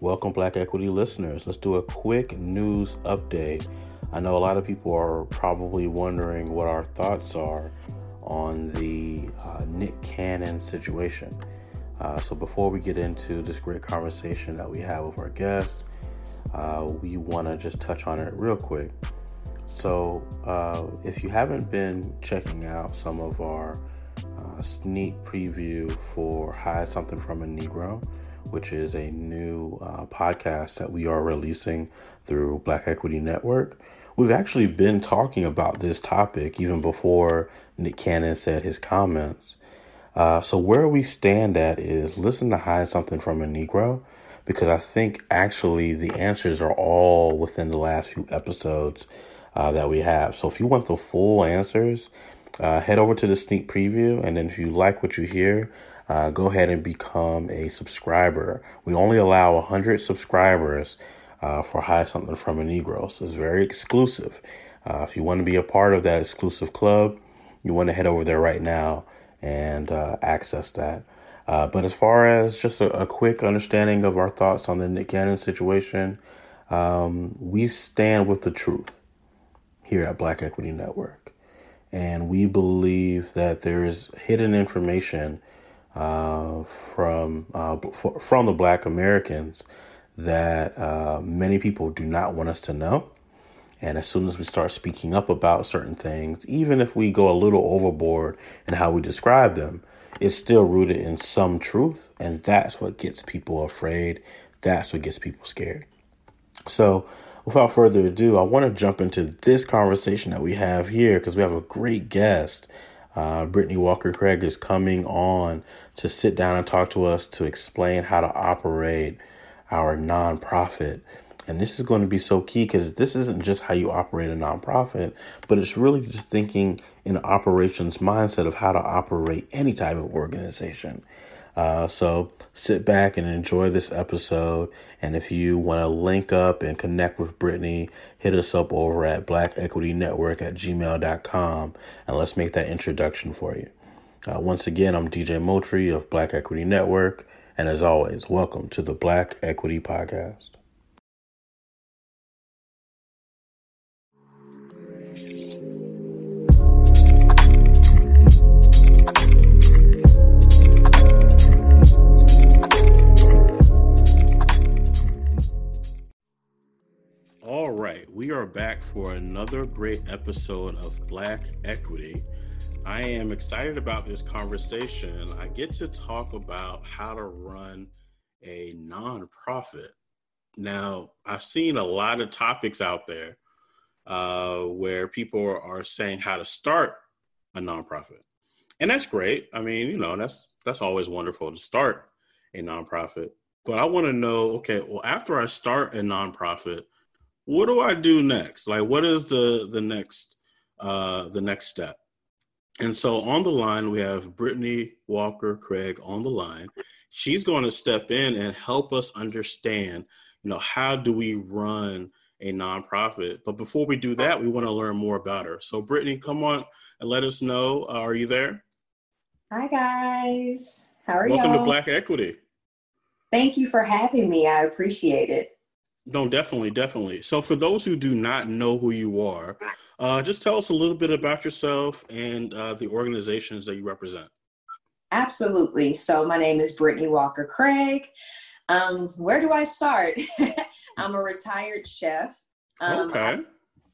Welcome, Black Equity listeners. Let's do a quick news update. I know a lot of people are probably wondering what our thoughts are on the uh, Nick Cannon situation. Uh, so, before we get into this great conversation that we have with our guests, uh, we want to just touch on it real quick. So, uh, if you haven't been checking out some of our uh, sneak preview for Hide Something from a Negro, which is a new uh, podcast that we are releasing through Black Equity Network. We've actually been talking about this topic even before Nick Cannon said his comments. Uh, so, where we stand at is listen to hide something from a Negro because I think actually the answers are all within the last few episodes uh, that we have. So, if you want the full answers, uh, head over to the sneak preview. And then, if you like what you hear, uh, go ahead and become a subscriber. We only allow 100 subscribers uh, for Hide Something from a Negro. So it's very exclusive. Uh, if you want to be a part of that exclusive club, you want to head over there right now and uh, access that. Uh, but as far as just a, a, quick understanding of our thoughts on the Nick Cannon situation, um, we stand with the truth here at Black Equity Network. And we believe that there is hidden information uh, from uh, from the Black Americans that uh, many people do not want us to know. And as soon as we start speaking up about certain things, even if we go a little overboard in how we describe them, it's still rooted in some truth. And that's what gets people afraid. That's what gets people scared. So, without further ado, I want to jump into this conversation that we have here because we have a great guest. Uh, Brittany Walker Craig is coming on to sit down and talk to us to explain how to operate our nonprofit. And this is going to be so key because this isn't just how you operate a nonprofit, but it's really just thinking in operations mindset of how to operate any type of organization. Uh, so sit back and enjoy this episode. And if you want to link up and connect with Brittany, hit us up over at Black Equity Network at gmail.com and let's make that introduction for you. Uh, once again, I'm DJ Moultrie of Black Equity Network. And as always, welcome to the Black Equity Podcast. We are back for another great episode of Black Equity. I am excited about this conversation. I get to talk about how to run a nonprofit. Now, I've seen a lot of topics out there uh, where people are saying how to start a nonprofit, and that's great. I mean, you know, that's that's always wonderful to start a nonprofit. But I want to know, okay, well, after I start a nonprofit what do I do next? Like, what is the the next uh, the next step? And so on the line we have Brittany Walker Craig on the line. She's going to step in and help us understand, you know, how do we run a nonprofit? But before we do that, we want to learn more about her. So Brittany, come on and let us know. Uh, are you there? Hi guys. How are you? Welcome y'all? to Black Equity. Thank you for having me. I appreciate it. No, definitely, definitely. So, for those who do not know who you are, uh, just tell us a little bit about yourself and uh, the organizations that you represent. Absolutely. So, my name is Brittany Walker Craig. Um, where do I start? I'm a retired chef. Um, okay.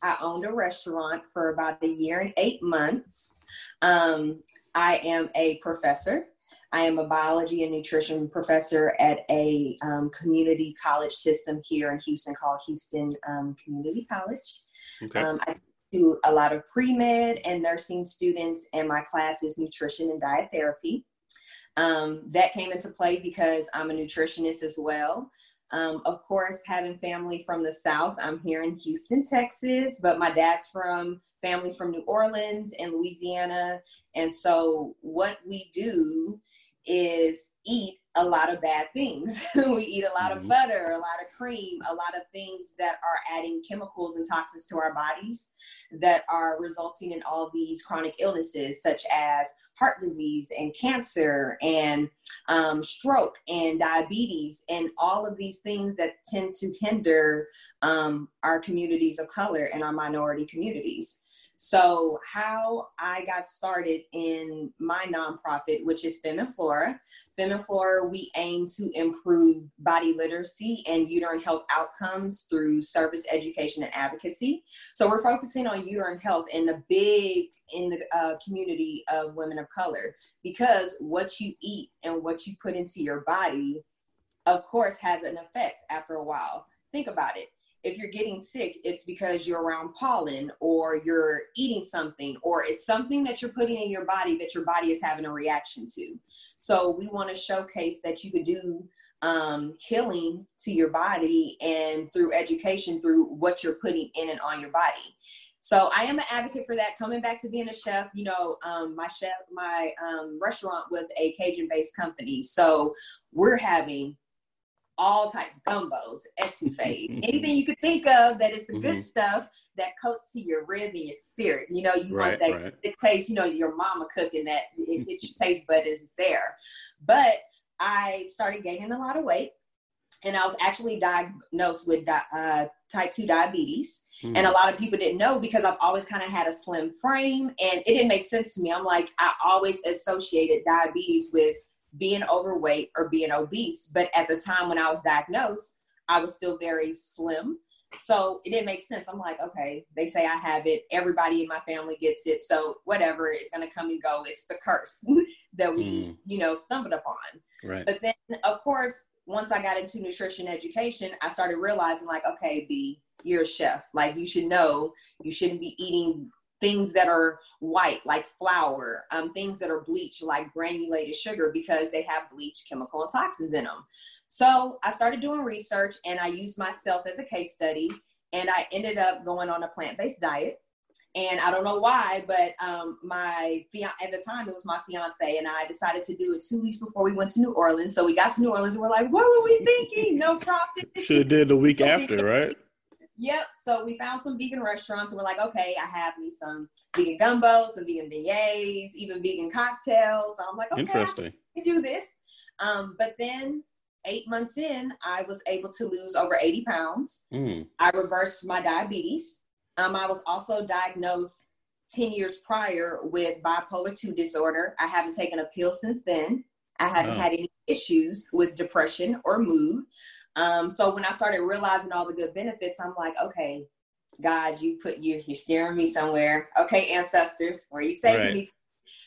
I, I, owned a restaurant for about a year and eight months. Um, I am a professor I am a biology and nutrition professor at a um, community college system here in Houston called Houston um, Community College. Okay. Um, I do a lot of pre med and nursing students, and my class is nutrition and diet therapy. Um, that came into play because I'm a nutritionist as well. Um, of course, having family from the South, I'm here in Houston, Texas, but my dad's from families from New Orleans and Louisiana. And so, what we do is eat a lot of bad things. we eat a lot mm-hmm. of butter, a lot of cream, a lot of things that are adding chemicals and toxins to our bodies that are resulting in all these chronic illnesses, such as heart disease and cancer and um, stroke and diabetes, and all of these things that tend to hinder um, our communities of color and our minority communities. So, how I got started in my nonprofit, which is Fem Flora. Fem Flora, we aim to improve body literacy and uterine health outcomes through service education and advocacy. So, we're focusing on uterine health in the big in the uh, community of women of color because what you eat and what you put into your body, of course, has an effect after a while. Think about it if you're getting sick, it's because you're around pollen or you're eating something or it's something that you're putting in your body that your body is having a reaction to. So we want to showcase that you could do um, healing to your body and through education through what you're putting in and on your body. So I am an advocate for that. Coming back to being a chef, you know, um, my chef, my um, restaurant was a Cajun-based company, so we're having all type gumbos, etouffees, anything you could think of that is the mm-hmm. good stuff that coats to your rib and your spirit. You know, you right, want that right. it tastes, you know, your mama cooking that it hits your taste buds is there. But I started gaining a lot of weight and I was actually diagnosed with uh, type 2 diabetes. Mm. And a lot of people didn't know because I've always kind of had a slim frame and it didn't make sense to me. I'm like, I always associated diabetes with being overweight or being obese. But at the time when I was diagnosed, I was still very slim. So it didn't make sense. I'm like, okay, they say I have it. Everybody in my family gets it. So whatever, it's going to come and go. It's the curse that we, mm. you know, stumbled upon. Right. But then, of course, once I got into nutrition education, I started realizing, like, okay, B, you're a chef. Like, you should know you shouldn't be eating things that are white like flour um, things that are bleached like granulated sugar because they have bleach chemical and toxins in them so i started doing research and i used myself as a case study and i ended up going on a plant-based diet and I don't know why, but um, my fiance at the time it was my fiance, and I decided to do it two weeks before we went to New Orleans. So we got to New Orleans, and we're like, "What were we thinking? No profit." Should have did the week after, right? Yep. So we found some vegan restaurants and we're like, okay, I have me some vegan gumbo, some vegan beignets, even vegan cocktails. So I'm like, okay, Interesting. I can do this. Um, but then eight months in, I was able to lose over 80 pounds. Mm. I reversed my diabetes. Um, I was also diagnosed 10 years prior with bipolar 2 disorder. I haven't taken a pill since then. I haven't oh. had any issues with depression or mood. Um, so when I started realizing all the good benefits, I'm like, okay, God, you put you you're steering me somewhere. Okay, ancestors, where you taking right. me? To?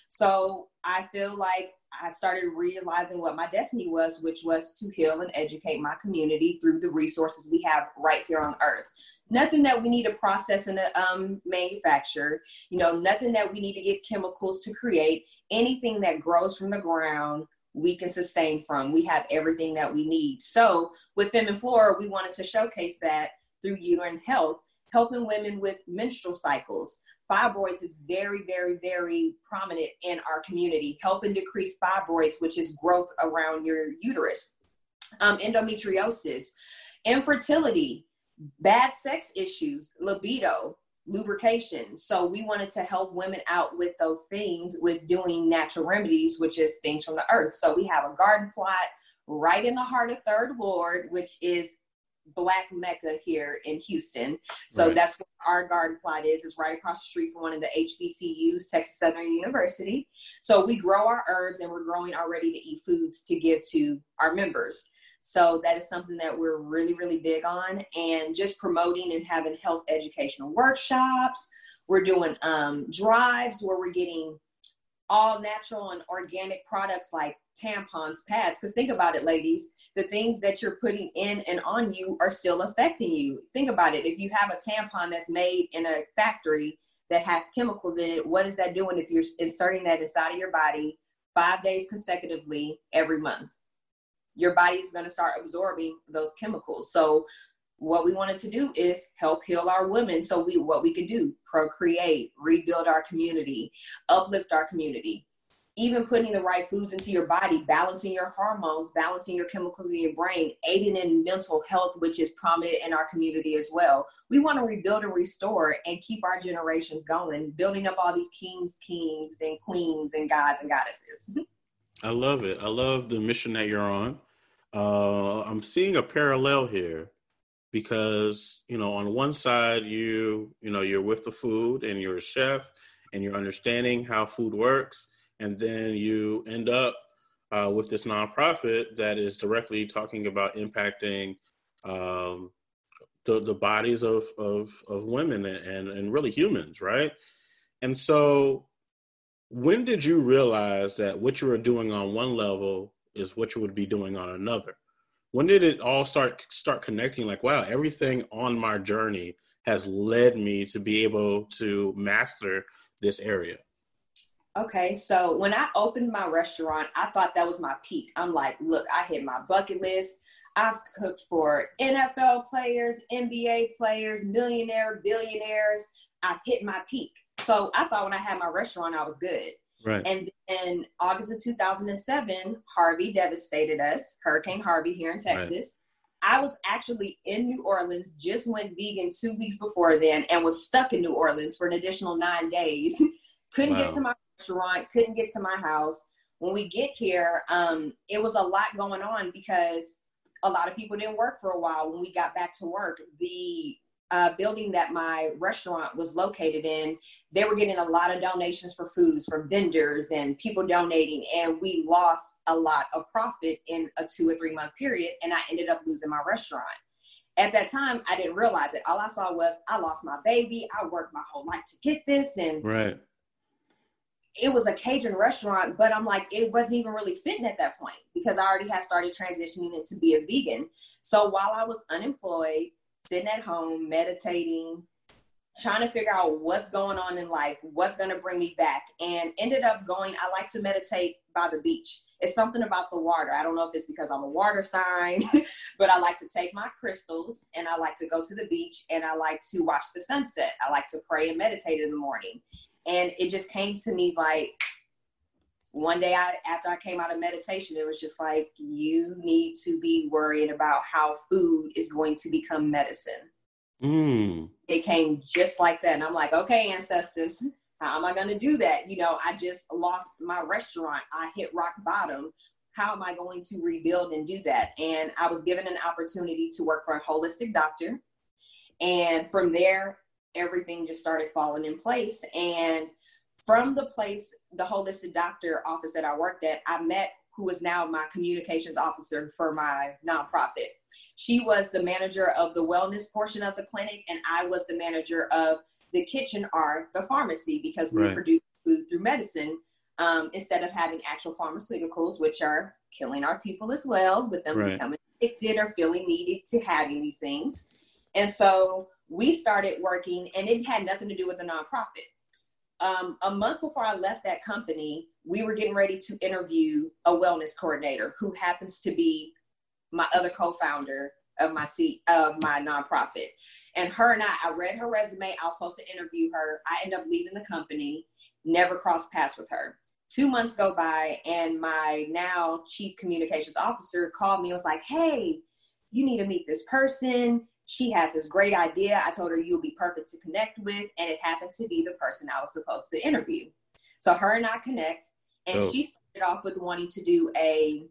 So I feel like I started realizing what my destiny was, which was to heal and educate my community through the resources we have right here on earth. Nothing that we need to process and um, manufacture, you know, nothing that we need to get chemicals to create. Anything that grows from the ground we can sustain from. We have everything that we need. So with Fem and Flora, we wanted to showcase that through uterine health, helping women with menstrual cycles. Fibroids is very, very, very prominent in our community, helping decrease fibroids, which is growth around your uterus. Um, endometriosis, infertility, bad sex issues, libido, lubrication. So we wanted to help women out with those things with doing natural remedies, which is things from the earth. So we have a garden plot right in the heart of Third Ward, which is Black Mecca here in Houston. So right. that's where our garden plot is. It's right across the street from one of the HBCUs, Texas Southern University. So we grow our herbs and we're growing our ready to eat foods to give to our members. So that is something that we're really, really big on and just promoting and having health educational workshops. We're doing um, drives where we're getting all natural and organic products like tampons, pads. Because think about it, ladies, the things that you're putting in and on you are still affecting you. Think about it. If you have a tampon that's made in a factory that has chemicals in it, what is that doing if you're inserting that inside of your body five days consecutively every month? Your body is going to start absorbing those chemicals. So what we wanted to do is help heal our women. So we what we could do, procreate, rebuild our community, uplift our community. even putting the right foods into your body, balancing your hormones, balancing your chemicals in your brain, aiding in mental health, which is prominent in our community as well. We want to rebuild and restore and keep our generations going, building up all these kings, kings, and queens, and gods and goddesses. I love it. I love the mission that you're on. Uh, I'm seeing a parallel here because you know on one side you you know you're with the food and you're a chef and you're understanding how food works and then you end up uh, with this nonprofit that is directly talking about impacting um, the the bodies of of of women and and really humans, right? And so, when did you realize that what you were doing on one level is what you would be doing on another? When did it all start start connecting? Like, wow, everything on my journey has led me to be able to master this area. Okay, so when I opened my restaurant, I thought that was my peak. I'm like, look, I hit my bucket list. I've cooked for NFL players, NBA players, millionaire, billionaires. I've hit my peak. So I thought when I had my restaurant, I was good. Right. And then August of 2007, Harvey devastated us, Hurricane Harvey here in Texas. Right. I was actually in New Orleans, just went vegan two weeks before then, and was stuck in New Orleans for an additional nine days. Couldn't wow. get to my restaurant, couldn't get to my house. When we get here, um, it was a lot going on because a lot of people didn't work for a while. When we got back to work, the uh, building that my restaurant was located in, they were getting a lot of donations for foods from vendors and people donating, and we lost a lot of profit in a two or three month period, and I ended up losing my restaurant. At that time, I didn't realize it. All I saw was I lost my baby. I worked my whole life to get this, and right it was a Cajun restaurant, but I'm like, it wasn't even really fitting at that point because I already had started transitioning into be a vegan. So while I was unemployed, sitting at home, meditating, trying to figure out what's going on in life, what's going to bring me back, and ended up going. I like to meditate by the beach. It's something about the water. I don't know if it's because I'm a water sign, but I like to take my crystals and I like to go to the beach and I like to watch the sunset. I like to pray and meditate in the morning. And it just came to me like one day I, after I came out of meditation, it was just like, you need to be worried about how food is going to become medicine. Mm. It came just like that. And I'm like, okay, ancestors, how am I going to do that? You know, I just lost my restaurant. I hit rock bottom. How am I going to rebuild and do that? And I was given an opportunity to work for a holistic doctor. And from there, everything just started falling in place. And from the place, the holistic doctor office that I worked at, I met who is now my communications officer for my nonprofit. She was the manager of the wellness portion of the clinic, and I was the manager of the kitchen or the pharmacy because we right. produce food through medicine um, instead of having actual pharmaceuticals, which are killing our people as well, with them right. becoming addicted or feeling needed to having these things. And so we started working, and it had nothing to do with the nonprofit. Um, a month before I left that company, we were getting ready to interview a wellness coordinator who happens to be my other co-founder of my seat of my nonprofit. And her and I, I read her resume. I was supposed to interview her. I end up leaving the company, never crossed paths with her. Two months go by, and my now chief communications officer called me and was like, Hey, you need to meet this person she has this great idea. I told her you'll be perfect to connect with, and it happened to be the person I was supposed to interview. So her and I connect, and oh. she started off with wanting to do a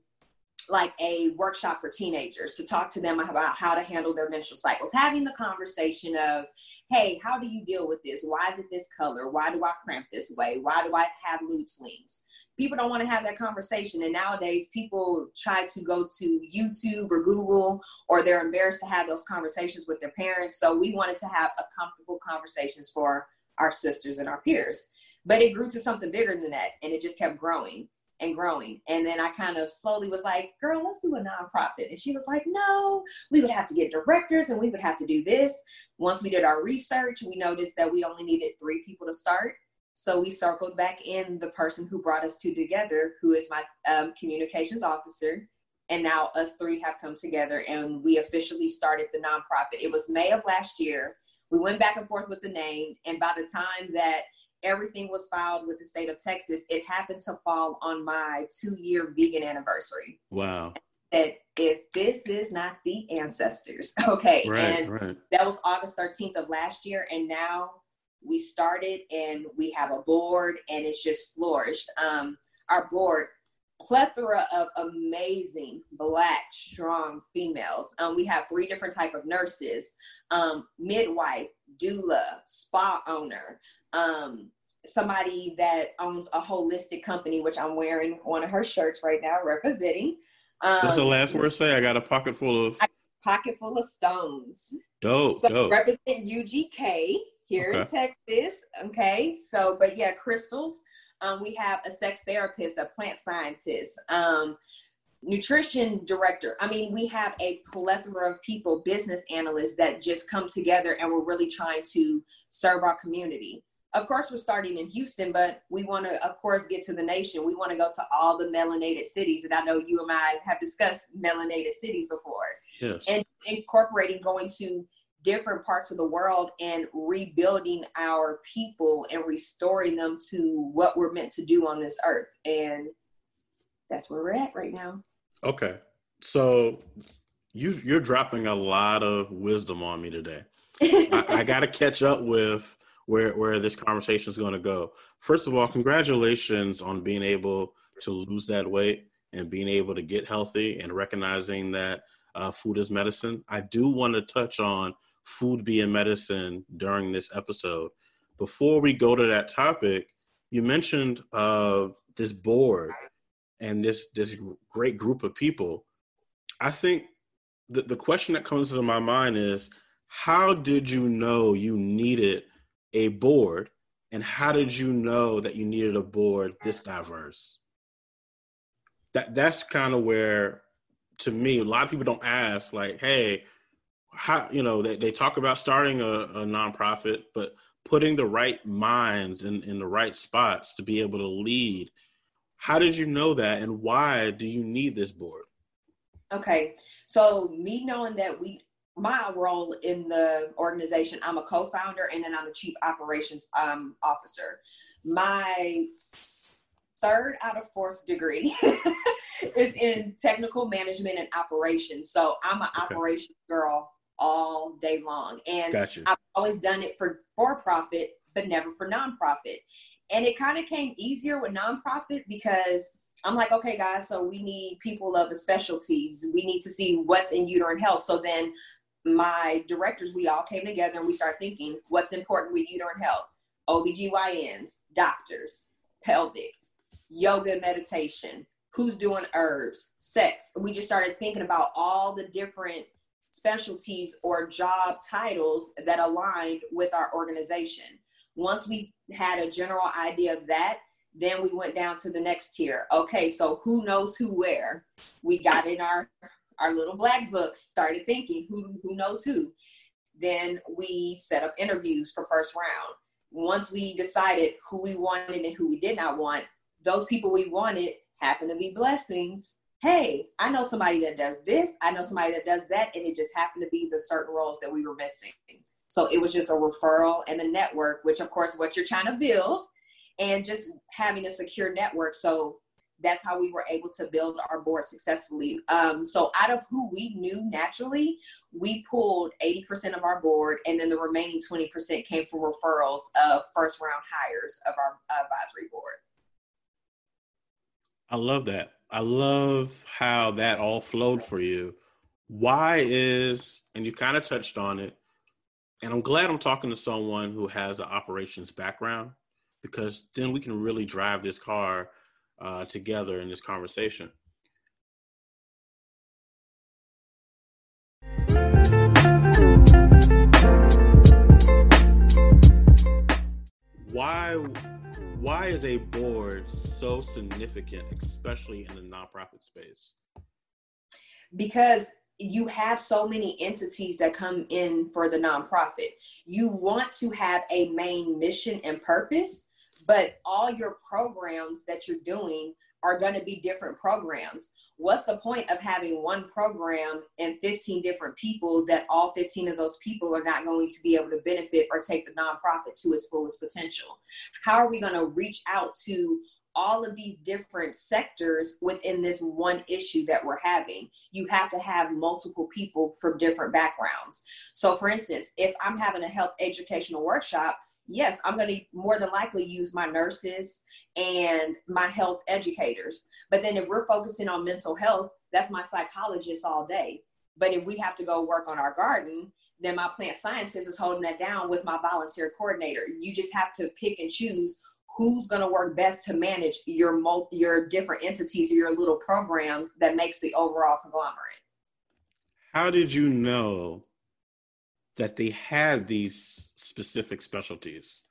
like a workshop for teenagers to talk to them about how to handle their menstrual cycles, having the conversation of, hey, how do you deal with this? Why is it this color? Why do I cramp this way? Why do I have mood swings? People don't want to have that conversation. And nowadays, people try to go to YouTube or Google, or they're embarrassed to have those conversations with their parents. So we wanted to have a comfortable conversations for our sisters and our peers. But it grew to something bigger than that, and it just kept growing and growing. And then I kind of slowly was like, girl, let's do a nonprofit. And she was like, no, we would have to get directors and we would have to do this. Once we did our research, we noticed that we only needed three people to start. So we circled back in the person who brought us two together, who is my um, communications officer. And now us three have come together and we officially started the nonprofit. It was May of last year. We went back and forth with the name. And by the time that everything was filed with the state of Texas. It happened to fall on my two year vegan anniversary. Wow. That if this is not the ancestors, okay. Right, and right. that was August 13th of last year. And now we started and we have a board and it's just flourished. Um, our board, plethora of amazing black strong females um, we have three different type of nurses um, midwife doula spa owner um, somebody that owns a holistic company which i'm wearing one of her shirts right now representing Um, what's the last word say i got a pocket full of pocket full of stones dope so dope represent UGK here Okay. in texas okay so but yeah crystals um, we have a sex therapist, a plant scientist, um, nutrition director. I mean, we have a plethora of people, business analysts that just come together and we're really trying to serve our community. Of course, we're starting in Houston, but we want to, of course, get to the nation. We want to go to all the melanated cities. And I know you and I have discussed melanated cities before yes and incorporating going to different parts of the world and rebuilding our people and restoring them to what we're meant to do on this earth. And that's where we're at right now. okay so you you're dropping a lot of wisdom on me today I, I got to catch up with where where this conversation is going to go. First of all, congratulations on being able to lose that weight and being able to get healthy and recognizing that uh, food is medicine. I do want to touch on food being medicine during this episode. Before we go to that topic, you mentioned uh, this board and this this great group of people. I think the, the question that comes to my mind is how did you know you needed a board and how did you know that you needed a board this diverse that that's kind of where to me a lot of people don't ask like hey how you know they, they talk about starting a, a nonprofit but putting the right minds in, in the right spots to be able to lead how did you know that and why do you need this board Okay. So me knowing that we my role in the organization, I'm a co-founder and then I'm the chief operations um, officer. My third out of fourth degree is in technical management and operations. So I'm an Okay. operations girl all day long. And got you I've always done it for for profit, but never for nonprofit. And it kind of came easier with nonprofit because I'm like, okay, guys, so we need people of the specialties. We need to see what's in uterine health. So then my directors, we all came together and we started thinking what's important with uterine health. OBGYNs, doctors, pelvic, yoga meditation, who's doing herbs, sex. We just started thinking about all the different specialties or job titles that aligned with our organization. Once we had a general idea of that, then we went down to the next tier. Okay, so who knows who where? We got in our our little black books, started thinking who who knows who. Then we set up interviews for first round. Once we decided who we wanted and who we did not want, those people we wanted happened to be blessings. Hey, I know somebody that does this, I know somebody that does that, and it just happened to be the certain roles that we were missing. So it was just a referral and a network, which of course what you're trying to build and just having a secure network. So that's how we were able to build our board successfully. Um, so out of who we knew naturally, we pulled 80% of our board, and then the remaining 20% came from referrals of first round hires of our advisory board. I love that. I love how that all flowed for you. Why is, and you kind of touched on it, and I'm glad I'm talking to someone who has an operations background because then we can really drive this car uh, together in this conversation. Why why is a board so significant, especially in the nonprofit space? because you have so many entities that come in for the nonprofit. You want to have a main mission and purpose, but all your programs that you're doing are going to be different programs. What's the point of having one program and 15 different people that all 15 of those people are not going to be able to benefit or take the nonprofit to its fullest potential? How are we going to reach out to all of these different sectors within this one issue that we're having. You have to have multiple people from different backgrounds. So, for instance, if I'm having a health educational workshop, yes, I'm going to more than likely use my nurses and my health educators. But then if we're focusing on mental health, that's my psychologist all day. But if we have to go work on our garden, then my plant scientist is holding that down with my volunteer coordinator. You just have to pick and choose who's going to work best to manage your multi, your different entities or your little programs that makes the overall conglomerate. How did you know that they had these specific specialties?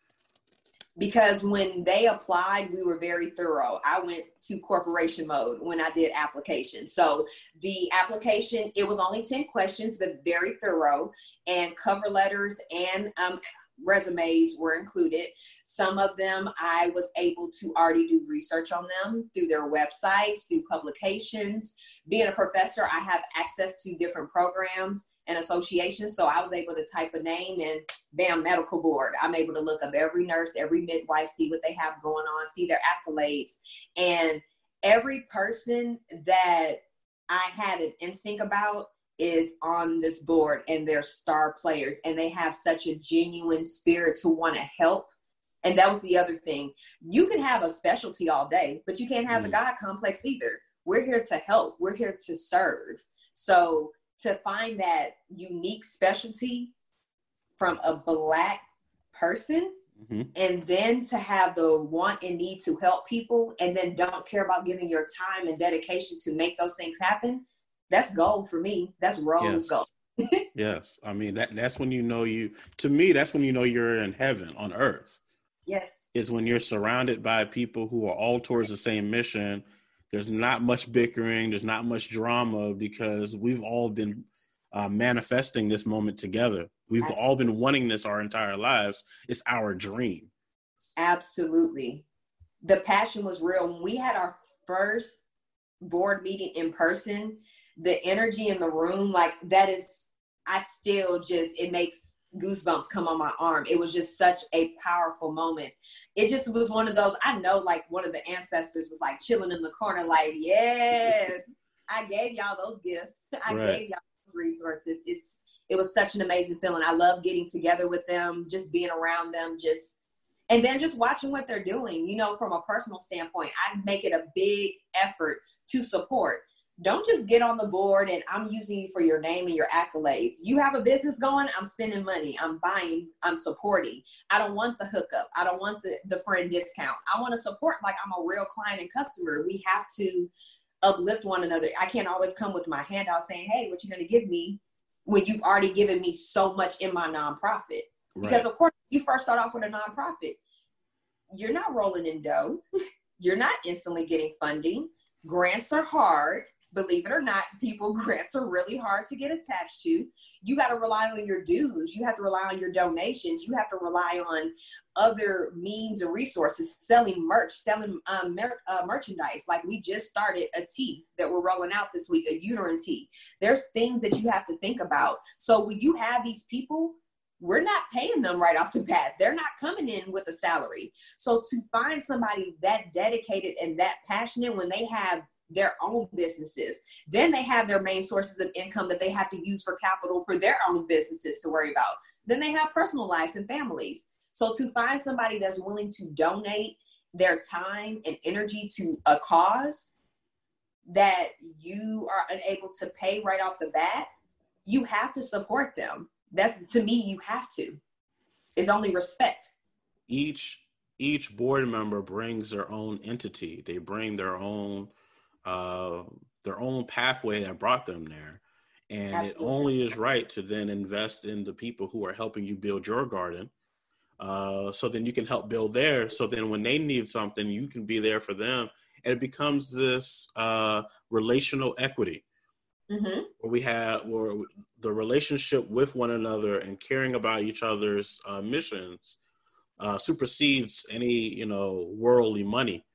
Because when they applied, we were very thorough. I went to corporation mode when I did application. So the application, it was only 10 questions, but very thorough, and cover letters and um, resumes were included. Some of them I was able to already do research on them through their websites, through publications. Being a professor, I have access to different programs and associations. So I was able to type a name and bam, medical board. I'm able to look up every nurse, every midwife, see what they have going on, see their accolades. And every person that I had an instinct about is on this board and they're star players and they have such a genuine spirit to want to help. And that was the other thing. You can have a specialty all day, but you can't have mm. the God complex either. We're here to help, we're here to serve. So to find that unique specialty from a black person mm-hmm. and then to have the want and need to help people and then don't care about giving your time and dedication to make those things happen that's gold for me. That's rose yes. gold. yes. I mean that that's when you know you to me, that's when you know you're in heaven on earth. Yes. Is when you're surrounded by people who are all towards the same mission. There's not much bickering, there's not much drama because we've all been uh, manifesting this moment together. We've Absolutely. all been wanting this our entire lives. It's our dream. Absolutely. The passion was real. When we had our first board meeting in person, the energy in the room, like that is, I still just, it makes goosebumps come on my arm. It was just such a powerful moment. It just was one of those, I know like one of the ancestors was like chilling in the corner, like, yes, I gave y'all those gifts. I right. gave y'all those resources. It's, it was such an amazing feeling. I love getting together with them, just being around them, just and then just watching what they're doing. You know, from a personal standpoint, I make it a big effort to support don't just get on the board and I'm using you for your name and your accolades. You have a business going, I'm spending money, I'm buying, I'm supporting. I don't want the hookup. I don't want the, the friend discount. I want to support like I'm a real client and customer. We have to uplift one another. I can't always come with my handout saying, hey, what you gonna give me when you've already given me so much in my nonprofit. Right. Because of course you first start off with a nonprofit. You're not rolling in dough. You're not instantly getting funding. Grants are hard believe it or not, people grants are really hard to get attached to. You got to rely on your dues. You have to rely on your donations. You have to rely on other means and resources, selling merch, selling um, mer- uh, merchandise. Like we just started a tea that we're rolling out this week, a uterine tea. There's things that you have to think about. So when you have these people, we're not paying them right off the bat. They're not coming in with a salary. So to find somebody that dedicated and that passionate when they have their own businesses. Then they have their main sources of income that they have to use for capital for their own businesses to worry about. Then they have personal lives and families. So to find somebody that's willing to donate their time and energy to a cause that you are unable to pay right off the bat, you have to support them. That's to me, you have to. It's only respect. Each each board member brings their own entity. They bring their own uh, their own pathway that brought them there. And Absolutely. it only is right to then invest in the people who are helping you build your garden. Uh, so then you can help build theirs. So then when they need something, you can be there for them. And it becomes this uh, relational equity. Mm-hmm. Where we have where the relationship with one another and caring about each other's uh, missions uh, supersedes any you know worldly money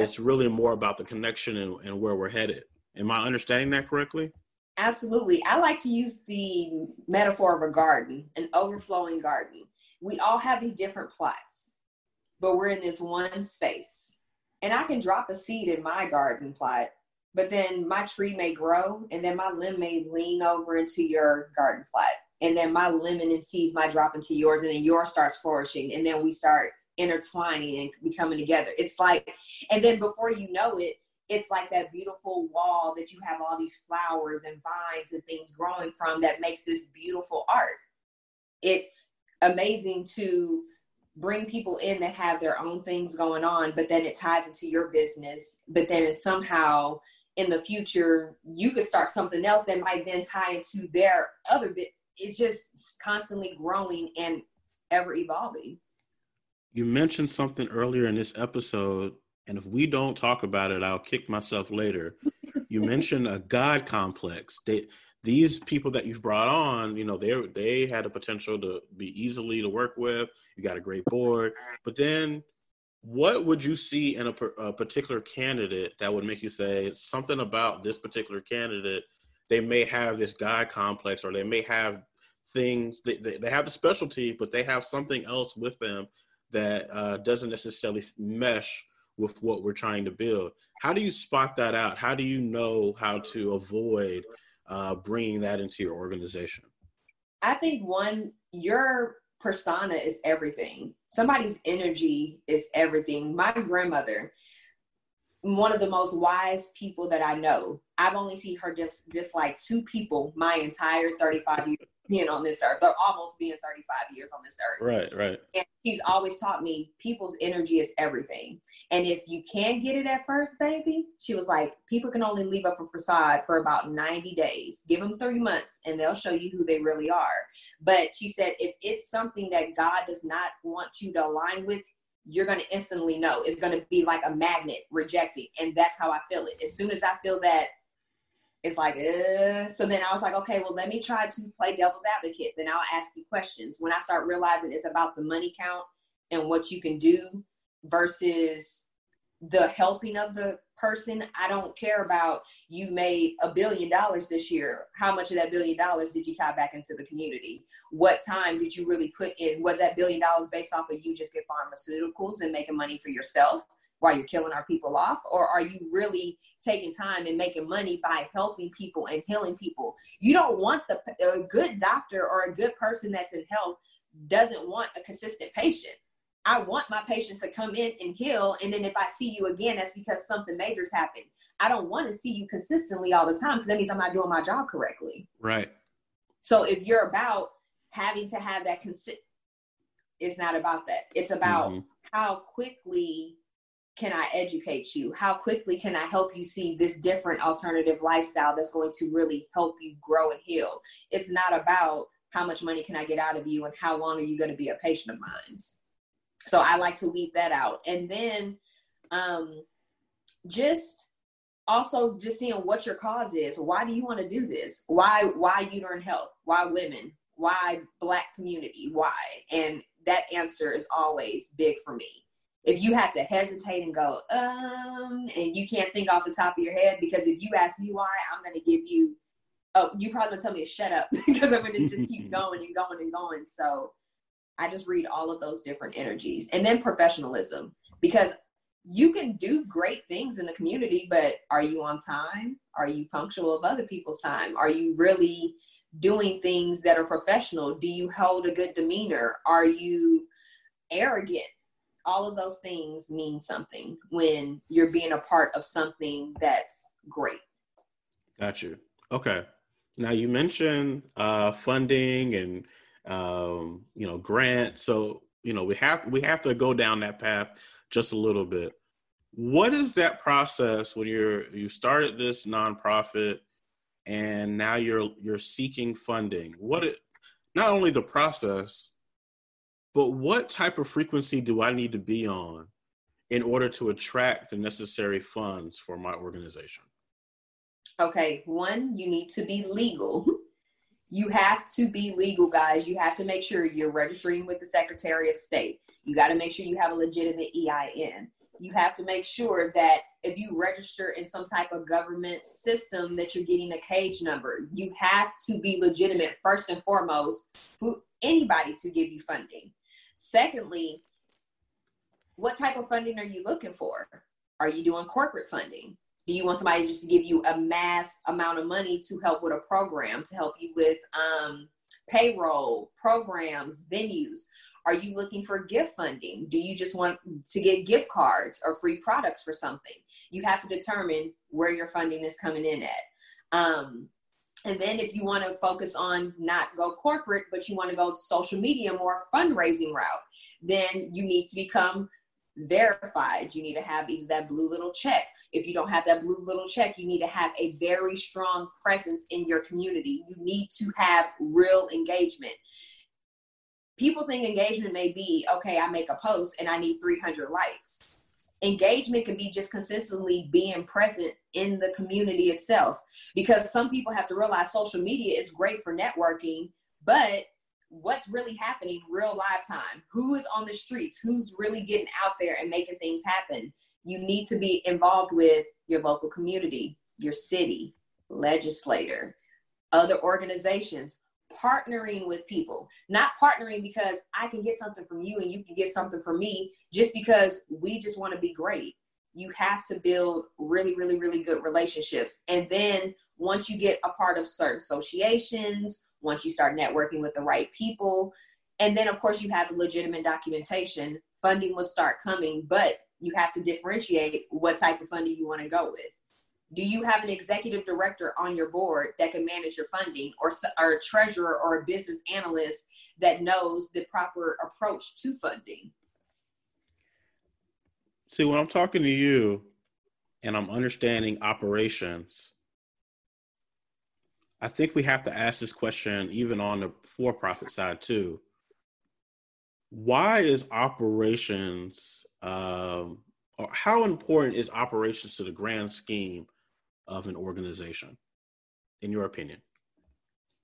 It's really more about the connection and, and where we're headed. Am I understanding that correctly? Absolutely. I like to use the metaphor of a garden, an overflowing garden. We all have these different plots, but we're in this one space. And I can drop a seed in my garden plot, but then my tree may grow, and then my limb may lean over into your garden plot. And then my lemon and seeds might drop into yours, and then yours starts flourishing. And then we start intertwining and becoming together. It's like, and then before you know it, it's like that beautiful wall that you have all these flowers and vines and things growing from that makes this beautiful art. It's amazing to bring people in that have their own things going on, but then it ties into your business. But then somehow in the future, you could start something else that might then tie into their other bit. It's just constantly growing and ever evolving. You mentioned something earlier in this episode and if we don't talk about it, I'll kick myself later. you mentioned a God complex. They, these people that you've brought on, you know, they they had a potential to be easily to work with. You got a great board, but then what would you see in a, a particular candidate that would make you say something about this particular candidate? They may have this God complex, or they may have things they, they, they have the specialty, but they have something else with them that uh, doesn't necessarily mesh with what we're trying to build. How do you spot that out? How do you know how to avoid uh, bringing that into your organization? I think one, your persona is everything. Somebody's energy is everything. My grandmother, one of the most wise people that I know, I've only seen her dis- dislike two people my entire 35 years being on this earth, or almost being 35 years on this earth. Right, right. And he's always taught me people's energy is everything. And if you can't get it at first, baby, she was like, people can only leave up a facade for about 90 days. Give them three months and they'll show you who they really are. But she said, if it's something that God does not want you to align with, you're going to instantly know. It's going to be like a magnet rejecting. And that's how I feel it. As soon as I feel that it's like, uh. so then I was like, okay, well, let me try to play devil's advocate. Then I'll ask you questions. When I start realizing it's about the money count and what you can do versus the helping of the person, I don't care about you made a billion dollars this year. How much of that billion dollars did you tie back into the community? What time did you really put in? Was that billion dollars based off of you just get pharmaceuticals and making money for yourself? While you're killing our people off or are you really taking time and making money by helping people and healing people? You don't want the a good doctor or a good person that's in health doesn't want a consistent patient. I want my patient to come in and heal and then if i see you again that's because something major's happened. I don't want to see you consistently all the time because that means i'm not doing my job correctly. Right. So if you're about having to have that consist it's not about that. It's about mm-hmm. how quickly can I educate you? How quickly can I help you see this different alternative lifestyle that's going to really help you grow and heal? It's not about how much money can I get out of you and how long are you going to be a patient of mine. So I like to weed that out. And then um, just also just seeing what your cause is. Why do you want to do this? Why why uterine health? Why women? Why black community? Why? And that answer is always big for me if you have to hesitate and go, um, and you can't think off the top of your head, because if you ask me why, I'm going to give you, oh, you probably tell me to shut up because I'm going to just keep going and going and going. So I just read all of those different energies. And then professionalism, because you can do great things in the community, but are you on time? Are you punctual of other people's time? Are you really doing things that are professional? Do you hold a good demeanor? Are you arrogant? All of those things mean something when you're being a part of something that's great. Got you. Okay. Now you mentioned uh, funding and um, you know grant. So you know we have we have to go down that path just a little bit. What is that process when you're you started this nonprofit and now you're you're seeking funding? What it not only the process, but what type of frequency do I need to be on in order to attract the necessary funds for my organization? Okay, one, you need to be legal. You have to be legal, guys. You have to make sure you're registering with the Secretary of State. You got to make sure you have a legitimate EIN. you have to make sure that if you register in some type of government system that you're getting a cage number you have to be legitimate first and foremost for anybody to give you funding secondly what type of funding are you looking for are you doing corporate funding do you want somebody just to give you a mass amount of money to help with a program to help you with um, payroll programs venues are you looking for gift funding? Do you just want to get gift cards or free products for something? You have to determine where your funding is coming in at. Um, and then if you want to focus on not go corporate, but you want to go social media more fundraising route, then you need to become verified. You need to have either that blue little check. If you don't have that blue little check, you need to have a very strong presence in your community. You need to have real engagement people think engagement may be okay i make a post and i need 300 likes engagement can be just consistently being present in the community itself. Because some people have to realize social media is great for networking but what's really happening real live time? Who is on the streets? Who's really getting out there and making things happen? You need to be involved with your local community your city legislator other organizations partnering with people, not partnering because I can get something from you and you can get something from me just because we just want to be great. You have to build really, really, really good relationships. And then once you get a part of certain associations, once you start networking with the right people, and then of course you have legitimate documentation, funding will start coming, but you have to differentiate what type of funding you want to go with do you have an executive director on your board that can manage your funding or, or a treasurer or a business analyst that knows the proper approach to funding? See when i'm talking to you and i'm understanding operations i think we have to ask this question even on the for-profit side too. Why is operations um, or how important is operations to the grand scheme of an organization, in your opinion?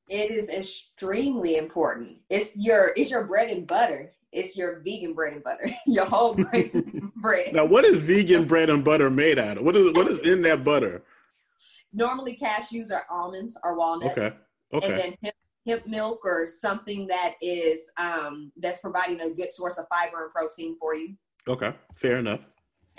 It is extremely important. It's your it's your bread and butter. It's your vegan bread and butter. your whole bread. Now, what is vegan bread and butter made out of? What is what is in that butter? Normally, cashews or almonds or walnuts. Okay. Okay. And then hemp, hemp milk or something that is um, that's providing a good source of fiber and protein for you. Okay, fair enough.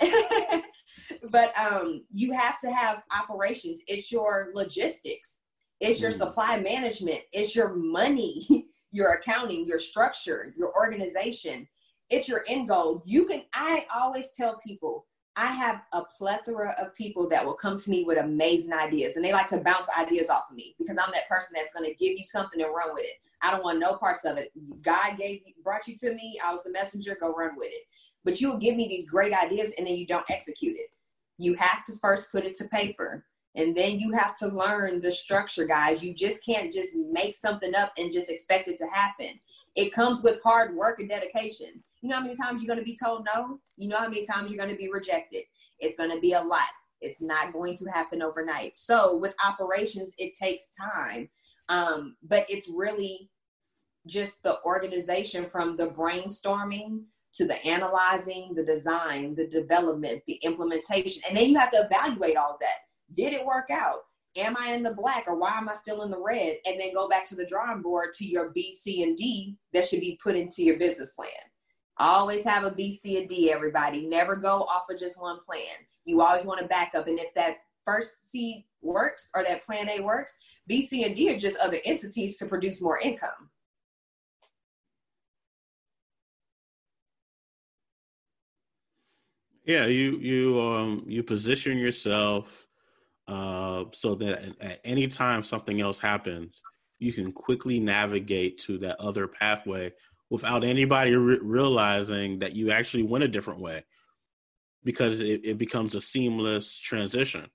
but um, you have to have operations. It's your logistics. It's your mm. supply management. It's your money, your accounting, your structure, your organization. It's your end goal. You can. I always tell people I have a plethora of people that will come to me with amazing ideas, and they like to bounce ideas off of me because I'm that person that's going to give you something and run with it. I don't want no parts of it. God gave brought you to me. I was the messenger. Go run with it. But you will give me these great ideas, and then you don't execute it. You have to first put it to paper and then you have to learn the structure guys. You just can't just make something up and just expect it to happen. It comes with hard work and dedication. You know how many times you're going to be told no? You know how many times you're going to be rejected? It's going to be a lot. It's not going to happen overnight. So with operations it takes time um, but it's really just the organization from the brainstorming to the analyzing, the design, the development, the implementation. And then you have to evaluate all that. Did it work out? Am I in the black or why am I still in the red? And then go back to the drawing board to your B, C, and D that should be put into your business plan. Always have a B, C, and D, everybody. Never go off of just one plan. You always want to back up. And if that first C works or that plan A works, B, C, and D are just other entities to produce more income. Yeah, you you um you position yourself uh so that at any time something else happens, you can quickly navigate to that other pathway without anybody re- realizing that you actually went a different way because it, it becomes a seamless transition.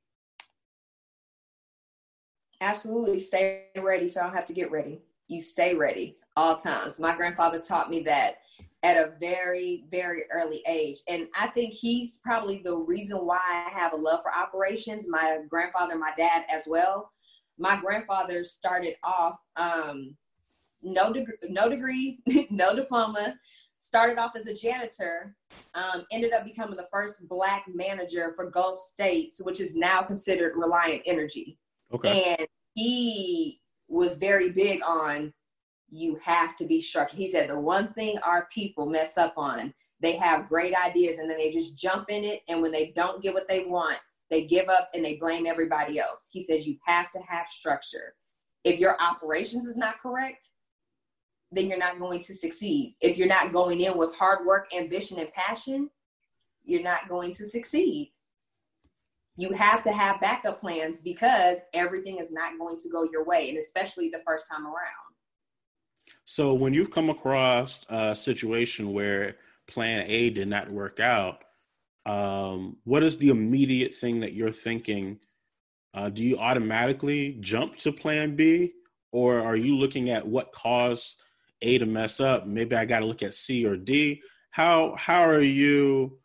Absolutely. Stay ready so I don't have to get ready. You stay ready all times. My grandfather taught me that at a very, very early age. And I think he's probably the reason why I have a love for operations. My grandfather, my dad as well. My grandfather started off um, no degree, no degree, no diploma, started off as a janitor, um, ended up becoming the first black manager for Gulf States, which is now considered Reliant Energy. Okay. And he was very big on you have to be structured. He said the one thing our people mess up on, they have great ideas and then they just jump in it. And when they don't get what they want, they give up and they blame everybody else. He says you have to have structure. If your operations is not correct, then you're not going to succeed. If you're not going in with hard work, ambition, and passion, you're not going to succeed. You have to have backup plans because everything is not going to go your way, and especially the first time around. So, when you've come across a situation where plan A did not work out, um, what is the immediate thing that you're thinking? Uh, do you automatically jump to plan B, or are you looking at what caused A to mess up? Maybe I got to look at C or D. How how are you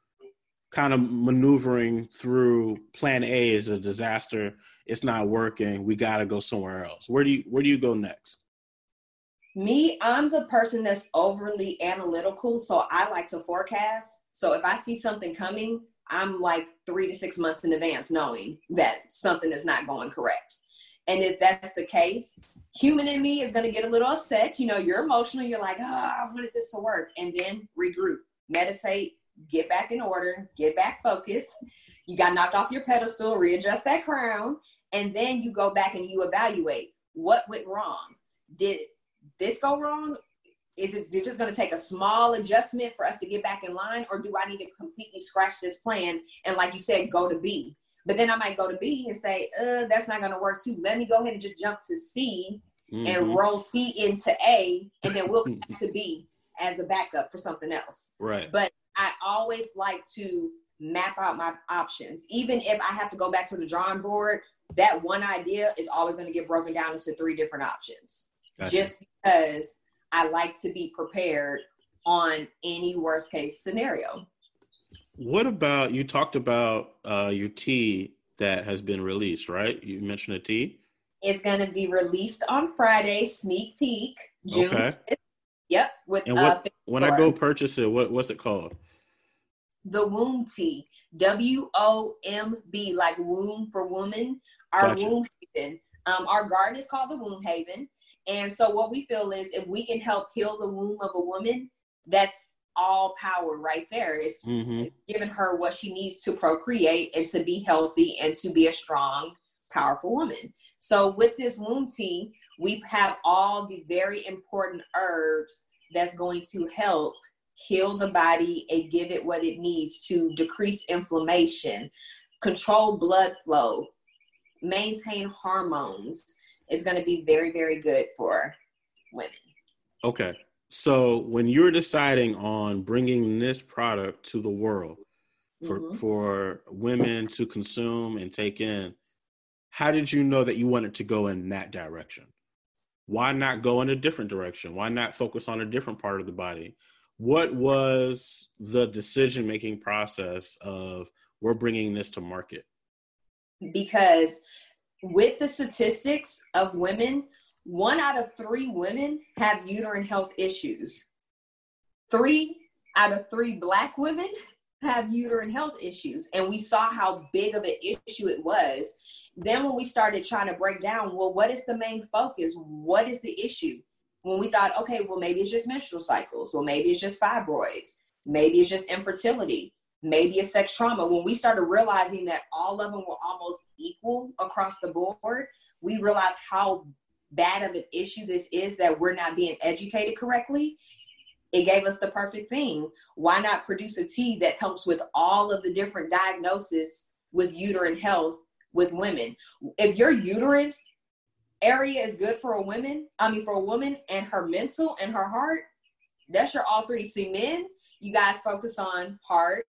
kind of maneuvering through plan A is a disaster, it's not working, we got to go somewhere else. Where do you where do you go next? Me, I'm the person that's overly analytical, so I like to forecast. So if I see something coming, I'm like 3 to 6 months in advance knowing that something is not going correct. And if that's the case, human in me is going to get a little upset. You know, you're emotional. You're like, oh, I wanted this to work. And then regroup, meditate, get back in order, get back focused. You got knocked off your pedestal, readjust that crown, and then you go back and you evaluate what went wrong. Did this go wrong? Is it just going to take a small adjustment for us to get back in line, or do I need to completely scratch this plan and, like you said, go to B? But then I might go to B and say, uh, that's not going to work too. Let me go ahead and just jump to C mm-hmm. and roll C into A, and then we'll get to B as a backup for something else. Right. But I always like to map out my options. Even if I have to go back to the drawing board, that one idea is always going to get broken down into three different options. Gotcha. Just because I like to be prepared on any worst case scenario. What about you talked about uh, your tea that has been released, right? You mentioned a tea. It's going to be released on Friday, sneak peek, June okay. 5th. Yep. With and what, uh, when I go purchase it, what what's it called? The Womb Tea. W O M B, like womb for woman. Our gotcha. womb haven. Um, our garden is called the Womb Haven. And so what we feel is if we can help heal the womb of a woman, that's all power right there. It's mm-hmm. giving her what she needs to procreate and to be healthy and to be a strong, powerful woman. So with this womb tea, we have all the very important herbs that's going to help heal the body and give it what it needs to decrease inflammation, control blood flow, maintain hormones. It's going to be very, very good for women. Okay. So when you're deciding on bringing this product to the world for, mm-hmm. for women to consume and take in, how did you know that you wanted to go in that direction? Why not go in a different direction? Why not focus on a different part of the body? What was the decision making process of we're bringing this to market? Because with the statistics of women, one out of three women have uterine health issues. Three out of three Black women have uterine health issues. And we saw how big of an issue it was. Then, when we started trying to break down, well, what is the main focus? What is the issue? When we thought, okay, well, maybe it's just menstrual cycles. Well, maybe it's just fibroids. Maybe it's just infertility. Maybe it's sex trauma. When we started realizing that all of them were almost equal across the board, we realized how bad of an issue this is that we're not being educated correctly it gave us the perfect thing. Why not produce a tea that helps with all of the different diagnoses with uterine health with women? If your uterus area is good for a woman, I mean for a woman and her mental and her heart, that's your all three. See, men, you guys focus on heart,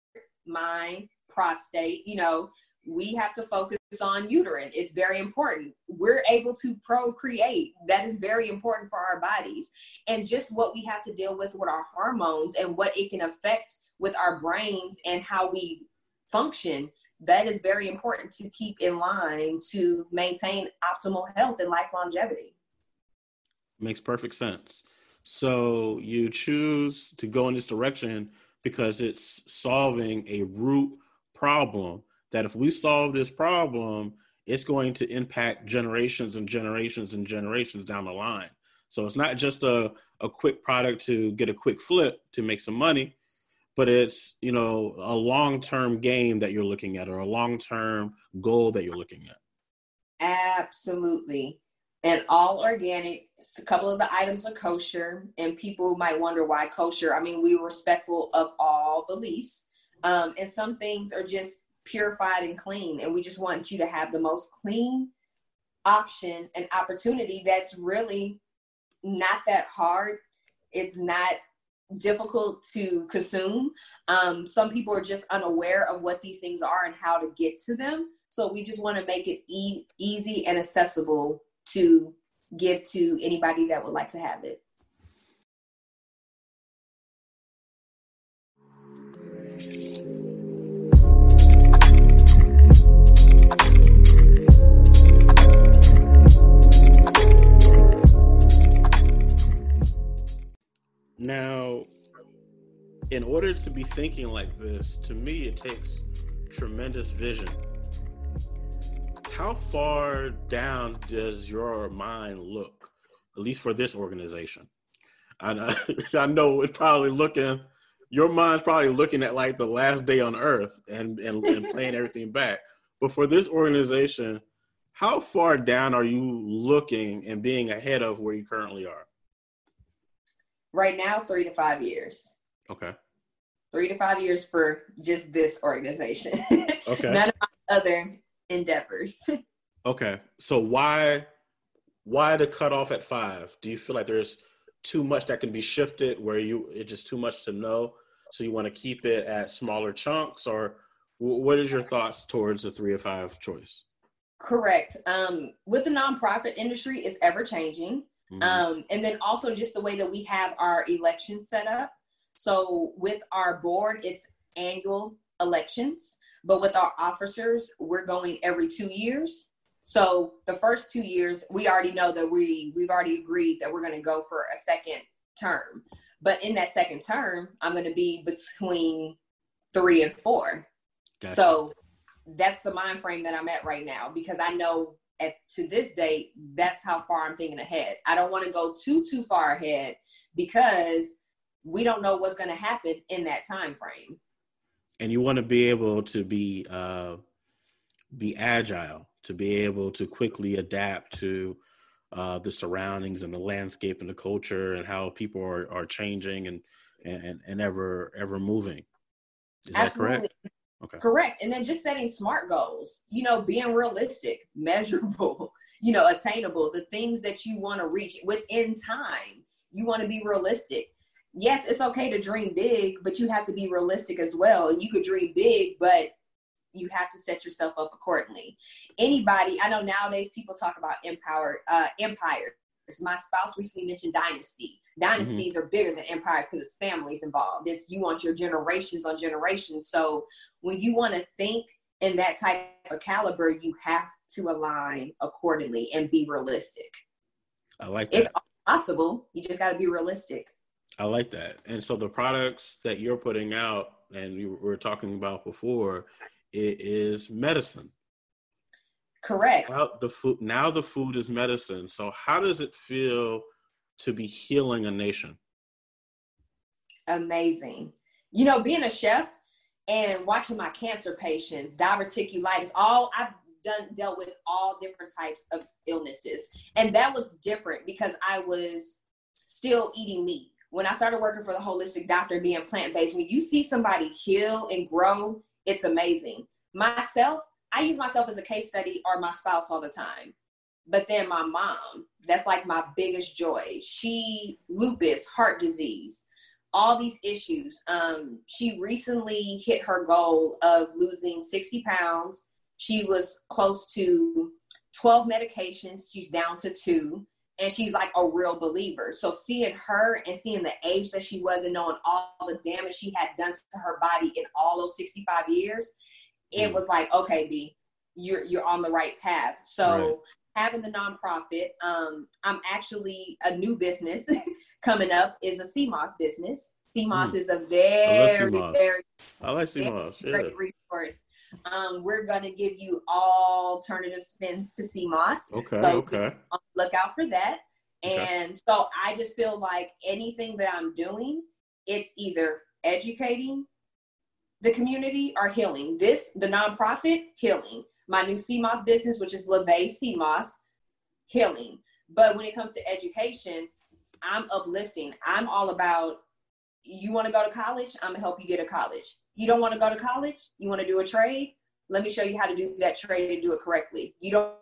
mind, prostate, you know, we have to focus on uterine. It's very important. We're able to procreate. That is very important for our bodies. And just what we have to deal with with our hormones and what it can affect with our brains and how we function. That is very important to keep in line to maintain optimal health and life longevity. Makes perfect sense. So you choose to go in this direction because it's solving a root problem that if we solve this problem, it's going to impact generations and generations and generations down the line. So it's not just a, a quick product to get a quick flip to make some money, but it's, you know, a long-term game that you're looking at or a long-term goal that you're looking at. Absolutely. And all organic. A couple of the items are kosher, and people might wonder why kosher. I mean, we're respectful of all beliefs, um, and some things are just purified and clean. And we just want you to have the most clean option and opportunity that's really not that hard. It's not difficult to consume. Um, some people are just unaware of what these things are and how to get to them. So we just want to make it e- easy and accessible to give to anybody that would like to have it. Now, in order to be thinking like this, to me, it takes tremendous vision. How far down does your mind look, at least for this organization? I, I know it's probably looking, your mind's probably looking at like the last day on earth and, and, and playing everything back. But for this organization, how far down are you looking and being ahead of where you currently are? Right now, three to five years. Okay. Three to five years for just this organization. Okay. None of my other endeavors. okay. So why why the cutoff at five? Do you feel like there's too much that can be shifted where you it's just too much to know? So you want to keep it at smaller chunks or what is your thoughts towards the three or five choice? Correct. Um, with the nonprofit industry, it's ever changing. Mm-hmm. Um, and then also just the way that we have our elections set up. So with our board, it's annual elections, but with our officers, we're going every two years. So the first two years, we already know that we we've already agreed that we're going to go for a second term. But in that second term, I'm going to be between three and four. Gotcha. So that's the mind frame that I'm at right now because I know at to this date, that's how far I'm thinking ahead. I don't want to go too too far ahead because we don't know what's going to happen in that time frame. And you want to be able to be uh, be agile, to be able to quickly adapt to uh, the surroundings and the landscape and the culture and how people are, are changing and, and and ever ever moving. Is Absolutely. that correct? Okay. Correct. And then just setting smart goals, you know, being realistic, measurable, you know, attainable, the things that you want to reach within time. You want to be realistic. Yes, it's okay to dream big, but you have to be realistic as well. You could dream big, but you have to set yourself up accordingly. Anybody, I know nowadays people talk about empower, uh, empire. My spouse recently mentioned dynasty. Dynasties mm-hmm. are bigger than empires because it's families involved. It's you want your generations on generations. So when you want to think in that type of caliber, you have to align accordingly and be realistic. I like that. It's possible. You just got to be realistic. I like that. And so the products that you're putting out, and we were talking about before, it is medicine. Correct. Now the food now the food is medicine. So how does it feel to be healing a nation? Amazing. You know, being a chef and watching my cancer patients, diverticulitis, all I've done dealt with all different types of illnesses. And that was different because I was still eating meat. When I started working for the holistic doctor being plant-based, when you see somebody heal and grow, it's amazing. Myself, I use myself as a case study or my spouse all the time. But then my mom, that's like my biggest joy. She lupus, heart disease, all these issues. Um, she recently hit her goal of losing 60 pounds. She was close to 12 medications. She's down to two. And she's like a real believer. So seeing her and seeing the age that she was and knowing all the damage she had done to her body in all those 65 years, it mm. was like, okay, B, you're you're on the right path. So right. having the nonprofit. Um, I'm actually a new business coming up is a sea moss business. sea moss mm. is a very, I very, I like sea moss. Yeah. great resource. Um, we're going to give you alternative spins to sea moss. Okay. So okay. Look out for that. And okay. so I just feel like anything that I'm doing, it's either educating the community are healing. This, the nonprofit, healing. My new sea moss business, which is LeVay Sea Moss, healing. But when it comes to education, I'm uplifting. I'm all about you want to go to college, I'm gonna help you get to college. You don't want to go to college, you want to do a trade, let me show you how to do that trade and do it correctly. You don't,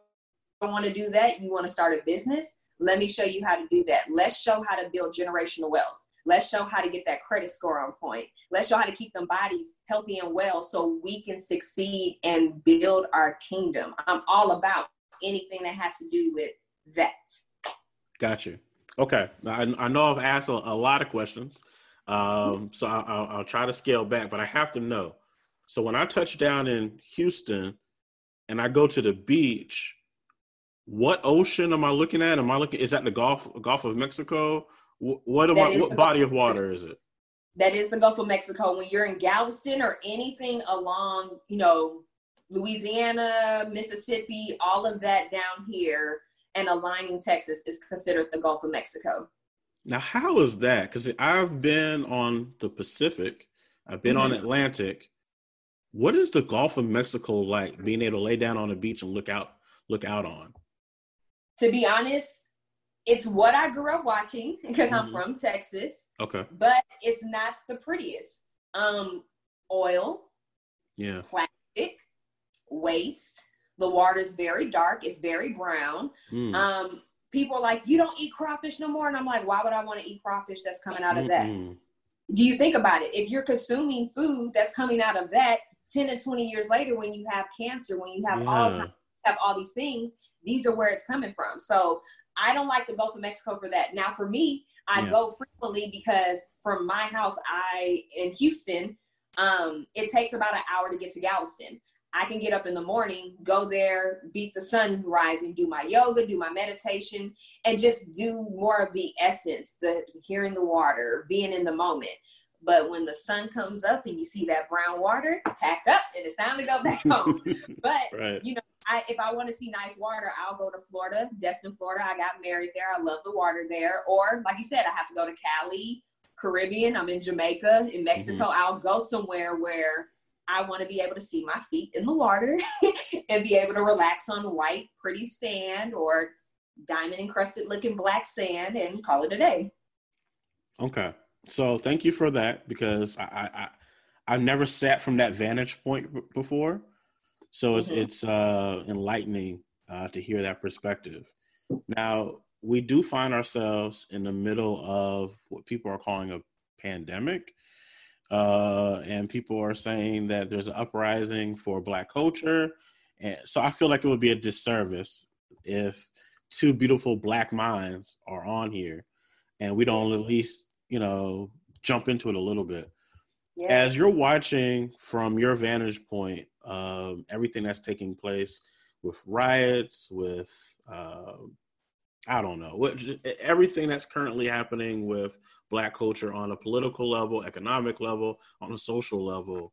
don't want to do that, you want to start a business, let me show you how to do that. Let's show how to build generational wealth. Let's show how to get that credit score on point. Let's show how to keep them bodies healthy and well so we can succeed and build our kingdom. I'm all about anything that has to do with that. Gotcha. Okay. I, I know I've asked a, a lot of questions, um, so I, I'll, I'll try to scale back, but I have to know. So when I touch down in Houston and I go to the beach, what ocean am I looking at? Am I looking? Is that the Gulf Gulf of Mexico? What I, What body of water is it? That is the Gulf of Mexico. When you're in Galveston or anything along, you know, Louisiana, Mississippi, all of that down here, and aligning Texas is considered the Gulf of Mexico. Now, how is that? Because I've been on the Pacific, I've been mm-hmm. on Atlantic. What is the Gulf of Mexico like? Being able to lay down on a beach and look out, look out on to be honest, it's what I grew up watching because mm-hmm. I'm from Texas. Okay. But it's not the prettiest. Um, oil, yeah, plastic, waste. The water's very dark. It's very brown. Mm. Um, people are like, you don't eat crawfish no more, and I'm like, why would I want to eat crawfish that's coming out of that? Do you think about it? If you're consuming food that's coming out of that, 10 to 20 years later, when you have cancer, when you have yeah. Alzheimer's, have all these things, these are where it's coming from. So I don't like the Gulf of Mexico for that. Now, for me, I yeah. go frequently because from my house, I in Houston, um, it takes about an hour to get to Galveston. I can get up in the morning, go there, beat the sun rising, do my yoga, do my meditation, and just do more of the essence, the hearing the water, being in the moment. But when the sun comes up and you see that brown water, pack up and it's time to go back home. but right. you know, I, if I want to see nice water, I'll go to Florida, Destin, Florida. I got married there. I love the water there. Or like you said, I have to go to Cali, Caribbean. I'm in Jamaica, in Mexico. Mm-hmm. I'll go somewhere where I want to be able to see my feet in the water and be able to relax on white, pretty sand or diamond encrusted looking black sand and call it a day. Okay. So thank you for that because I, I, I I've never sat from that vantage point before. So it's mm-hmm. it's uh, enlightening uh, to hear that perspective. Now we do find ourselves in the middle of what people are calling a pandemic, uh, and people are saying that there's an uprising for Black culture, and so I feel like it would be a disservice if two beautiful Black minds are on here, and we don't at least you know jump into it a little bit. Yes. As you're watching from your vantage point, um, everything that's taking place with riots, with uh, I don't know, what, everything that's currently happening with Black culture on a political level, economic level, on a social level.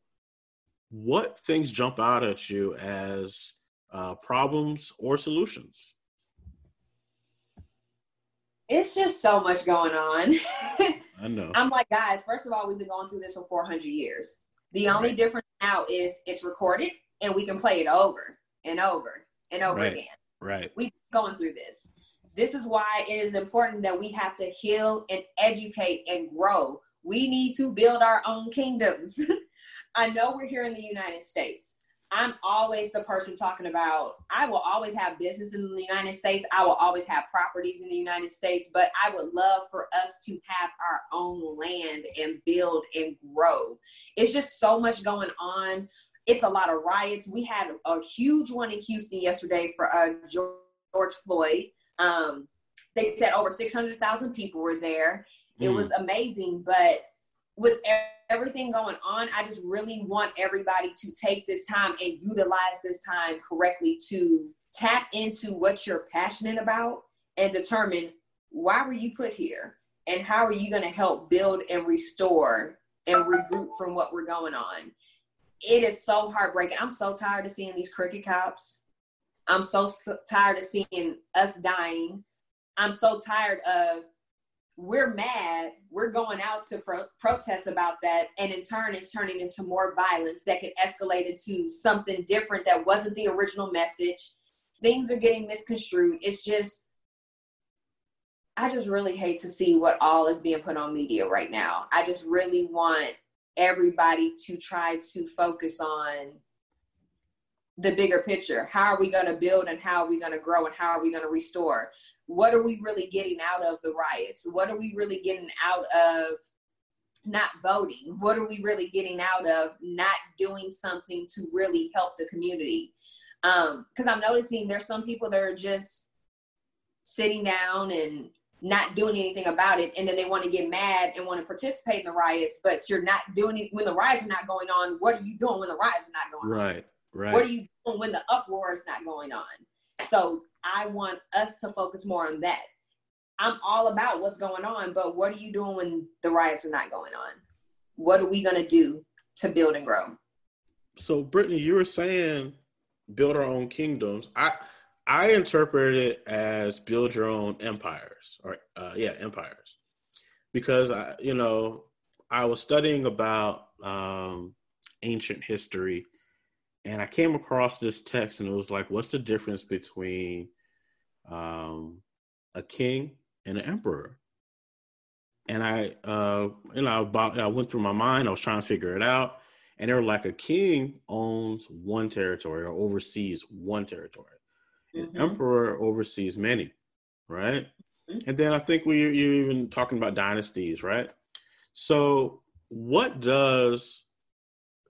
What things jump out at you as uh, problems or solutions? It's just so much going on. I know. I'm like, guys, first of all, we've been going through this for 400 years. The only right. difference now is it's recorded and we can play it over and over and over right. again. Right. We've going through this. This is why it is important that we have to heal and educate and grow. We need to build our own kingdoms. I know we're here in the United States. I'm always the person talking about, I will always have business in the United States. I will always have properties in the United States, but I would love for us to have our own land and build and grow. It's just so much going on. It's a lot of riots. We had a huge one in Houston yesterday for uh, George Floyd. Um, they said over 600,000 people were there. Mm. It was amazing, but with everything going on, I just really want everybody to take this time and utilize this time correctly to tap into what you're passionate about and determine why were you put here and how are you going to help build and restore and regroup from what we're going on. It is so heartbreaking. I'm so tired of seeing these crooked cops. I'm so, so tired of seeing us dying. I'm so tired of we're mad we're going out to pro- protest about that and in turn it's turning into more violence that could escalate into something different that wasn't the original message. Things are getting misconstrued. It's just i just really hate to see what all is being put on media right now. I just really want everybody to try to focus on the bigger picture how are we going to build and how are we going to grow and how are we going to restore what are we really getting out of the riots? What are we really getting out of not voting? What are we really getting out of not doing something to really help the community? Because um, I'm noticing there's some people that are just sitting down and not doing anything about it, and then they want to get mad and want to participate in the riots, but you're not doing it when the riots are not going on. What are you doing when the riots are not going on? right, on? Right. What are you doing when the uproar is not going on? So I want us to focus more on that. I'm all about what's going on, but what are you doing when the riots are not going on? What are we going to do to build and grow? So, Brittany, you were saying build our own kingdoms. I I interpret it as build your own empires, or uh, yeah, empires, because I, you know, I was studying about um, ancient history, and I came across this text, and it was like, what's the difference between um, a king and an emperor. And I, uh, you know, about, I went through my mind. I was trying to figure it out, and they were like, a king owns one territory or oversees one territory. Mm-hmm. An emperor oversees many, right? Mm-hmm. And then I think we you're even talking about dynasties, right? So, what does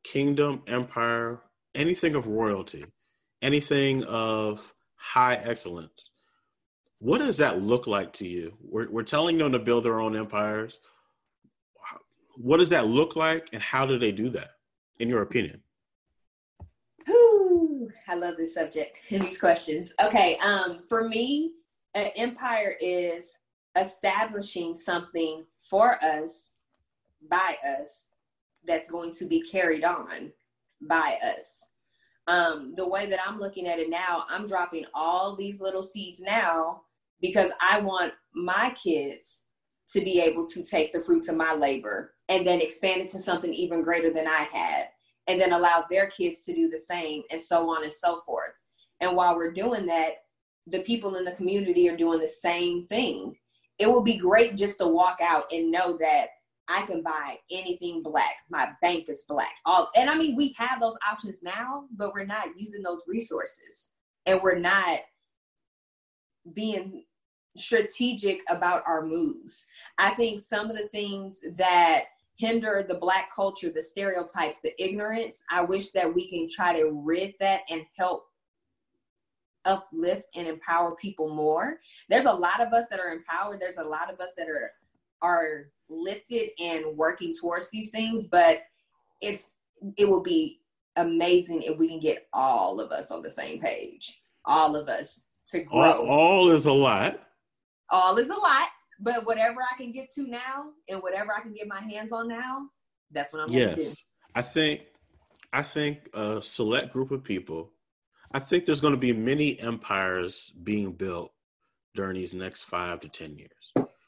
kingdom, empire, anything of royalty, anything of high excellence, what does that look like to you? We're, we're telling them to build their own empires. What does that look like, and how do they do that, in your opinion? Ooh, I love this subject and these questions. Okay, um, for me, an empire is establishing something for us, by us, that's going to be carried on by us. Um, the way that I'm looking at it now, I'm dropping all these little seeds now because I want my kids to be able to take the fruits of my labor and then expand it to something even greater than I had, and then allow their kids to do the same, and so on and so forth. And while we're doing that, the people in the community are doing the same thing. It would be great just to walk out and know that I can buy anything black. My bank is black. All and I mean we have those options now, but we're not using those resources. And we're not being strategic about our moves. I think some of the things that hinder the black culture, the stereotypes, the ignorance, I wish that we can try to rid that and help uplift and empower people more. There's a lot of us that are empowered. There's a lot of us that are are lifted and working towards these things, but it's it will be amazing if we can get all of us on the same page. All of us to grow. All, all is a lot. All is a lot, but whatever I can get to now and whatever I can get my hands on now, that's what I'm yes. going to do. I think, I think a select group of people. I think there's going to be many empires being built during these next five to ten years.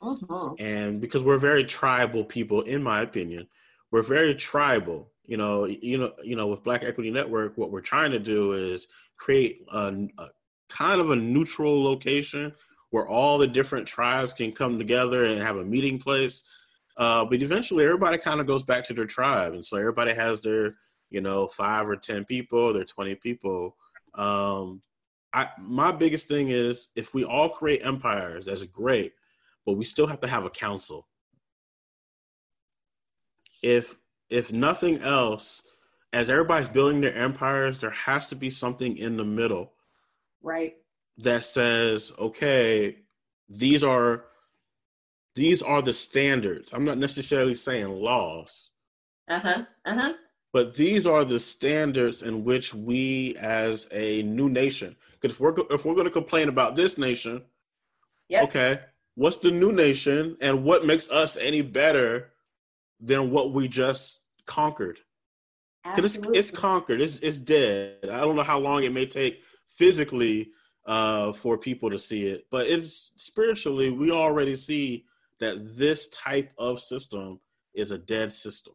Mm-hmm. And because we're very tribal people, in my opinion, we're very tribal. You know, you know, you know, with Black Equity Network, what we're trying to do is create a, a kind of a neutral location where all the different tribes can come together and have a meeting place. Uh, but eventually, everybody kind of goes back to their tribe, and so everybody has their, you know, five or ten people, their twenty people. Um, I my biggest thing is if we all create empires, that's great, but we still have to have a council. If if nothing else, as everybody's building their empires, there has to be something in the middle right that says okay these are these are the standards i'm not necessarily saying laws uh-huh uh-huh but these are the standards in which we as a new nation because if we're if we're going to complain about this nation yep. okay what's the new nation and what makes us any better than what we just conquered because it's, it's conquered it's, it's dead i don't know how long it may take physically uh, for people to see it but it's spiritually we already see that this type of system is a dead system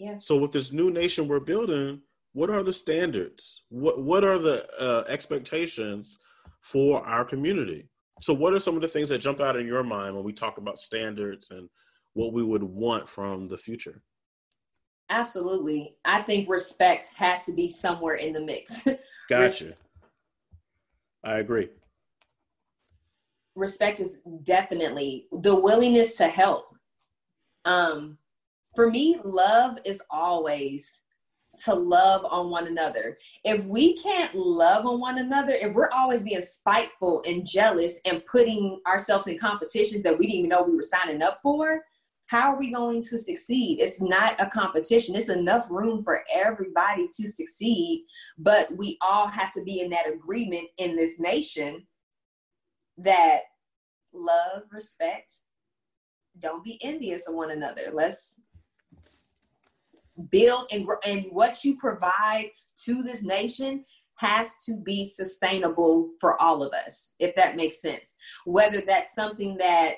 Yes. So with this new nation we're building, what are the standards? What what are the uh, expectations for our community? So what are some of the things that jump out in your mind when we talk about standards and what we would want from the future? Absolutely. I think respect has to be somewhere in the mix. Gotcha. I agree. Respect is definitely the willingness to help. Um, for me, love is always to love on one another. If we can't love on one another, if we're always being spiteful and jealous and putting ourselves in competitions that we didn't even know we were signing up for, how are we going to succeed? It's not a competition. It's enough room for everybody to succeed, but we all have to be in that agreement in this nation that love, respect, don't be envious of one another. Let's build and grow, and what you provide to this nation has to be sustainable for all of us if that makes sense. Whether that's something that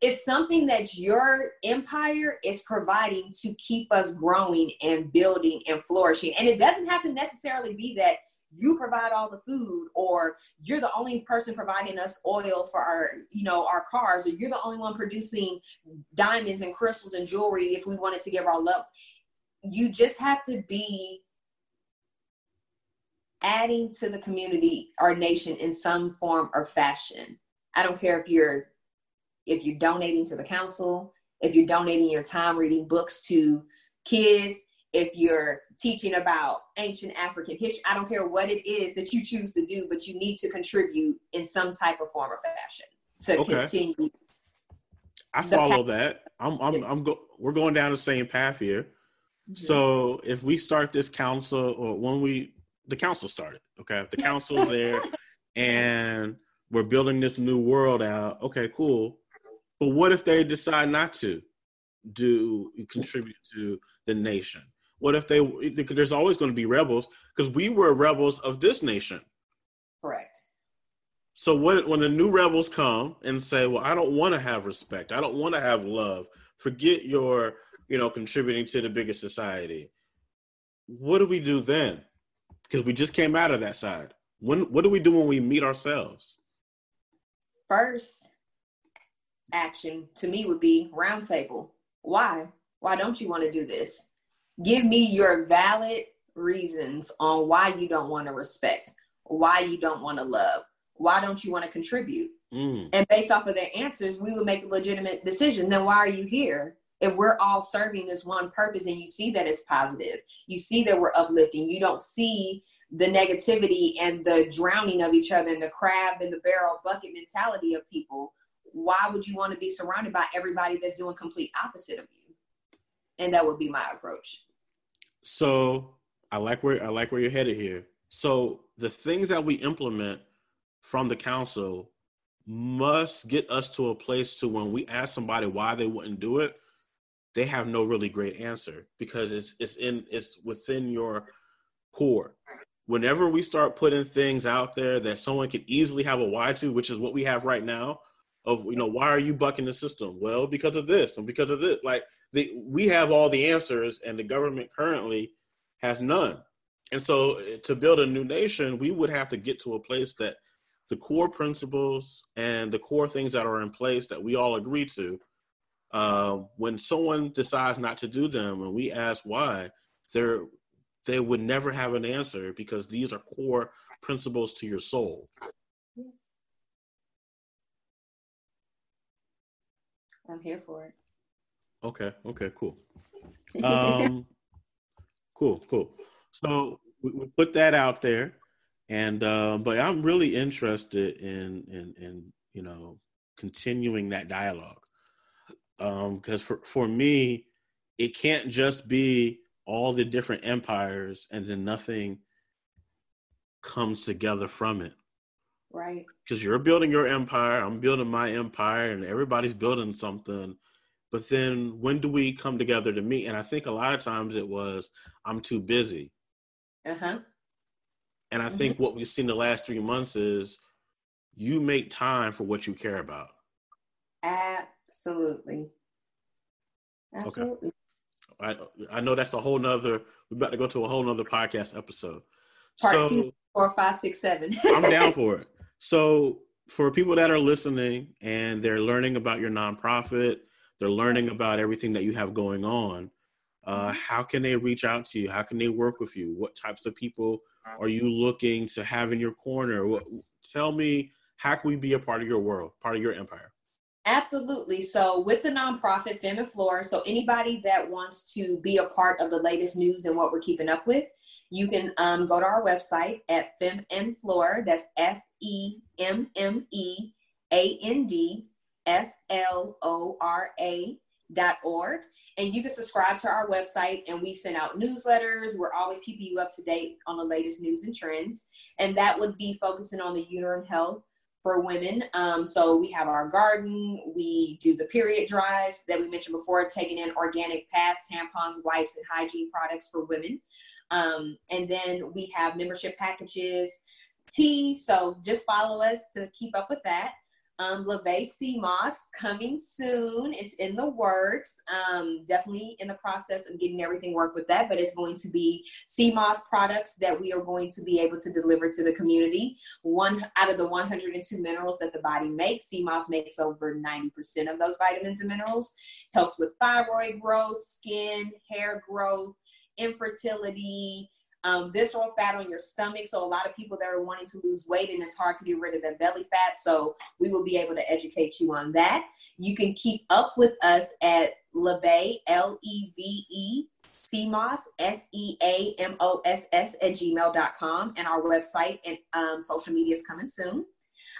it's something that your empire is providing to keep us growing and building and flourishing. And it doesn't have to necessarily be that you provide all the food or you're the only person providing us oil for our you know our cars or you're the only one producing diamonds and crystals and jewelry if we wanted to give our love you just have to be adding to the community our nation in some form or fashion. I don't care if you're if you're donating to the council if you're donating your time reading books to kids if you're teaching about ancient african history i don't care what it is that you choose to do but you need to contribute in some type of form or fashion to okay. continue i follow that. I'm i'm, I'm go- we're going down the same path here so if we start this council, or when we the council started, okay, the council's there, and we're building this new world out. Okay, cool. But what if they decide not to do contribute to the nation? What if they? Because there's always going to be rebels. Because we were rebels of this nation. Correct. So what, when the new rebels come and say, "Well, I don't want to have respect. I don't want to have love. Forget your you know, contributing to the bigger society. What do we do then? Because we just came out of that side. When what do we do when we meet ourselves? First action to me would be roundtable. Why? Why don't you want to do this? Give me your valid reasons on why you don't want to respect, why you don't want to love, why don't you want to contribute? Mm. And based off of their answers, we would make a legitimate decision. Then why are you here? If we're all serving this one purpose and you see that it's positive, you see that we're uplifting, you don't see the negativity and the drowning of each other and the crab in the barrel bucket mentality of people, why would you want to be surrounded by everybody that's doing complete opposite of you? And that would be my approach. So I like where I like where you're headed here. So the things that we implement from the council must get us to a place to when we ask somebody why they wouldn't do it, they have no really great answer because it's it's in it's within your core. Whenever we start putting things out there that someone could easily have a why to, which is what we have right now, of you know why are you bucking the system? Well, because of this and because of this. Like the, we have all the answers, and the government currently has none. And so, eh, to build a new nation, we would have to get to a place that the core principles and the core things that are in place that we all agree to uh, when someone decides not to do them and we ask why, they're they would never have an answer because these are core principles to your soul. Yes. I'm here for it. Okay. Okay. Cool. Um, cool. Cool. So we, we, put that out there, and uh, but I'm really interested in in in you know continuing that dialogue because um, for for me, it can't just be all the different empires and then nothing comes together from it. Right. Because you're building your empire, I'm building my empire, and everybody's building something. But then when do we come together to meet? And I think a lot of times it was, I'm too busy. Uh huh. And I mm-hmm. think what we've seen the last three months is you make time for what you care about. Absolutely. Absolutely. Okay. I I know that's a whole nother. We're about to go to a whole nother podcast episode. Part so, two, four, five, six, seven. I'm down for it. So for people that are listening and they're learning about your nonprofit, they're learning about everything that you have going on. Uh, mm-hmm. how can they reach out to you? How can they work with you? What types of people are you looking to have in your corner? What, tell me, how can we be a part of your world, part of your empire? Absolutely. So, with the nonprofit Femme and Flora, so anybody that wants to be a part of the latest news and what we're keeping up with, you can um, go to our website at Femme and Flora. That's F E M M E A N D F L O R A dot org. And you can subscribe to our website, and we send out newsletters. We're always keeping you up to date on the latest news and trends. And that would be focusing on the uterine health for women. Um, so we have our garden, we do the period drives that we mentioned before, taking in organic pads, tampons, wipes, and hygiene products for women. Um, and then we have membership packages, tea. So just follow us to keep up with that um, LeVe Sea Moss coming soon. It's in the works. Um, definitely in the process of getting everything worked with that, but it's going to be moss products that we are going to be able to deliver to the community. One out of the 102 minerals that the body makes, moss makes over 90% of those vitamins and minerals. Helps with thyroid growth, skin, hair growth, infertility, um, visceral fat on your stomach. So a lot of people that are wanting to lose weight and it's hard to get rid of their belly fat. So we will be able to educate you on that. You can keep up with us at LeVe, L-E-V-E, Sea Moss, S-E-A-M-O-S-S at gmail.com and our website and um, social media is coming soon.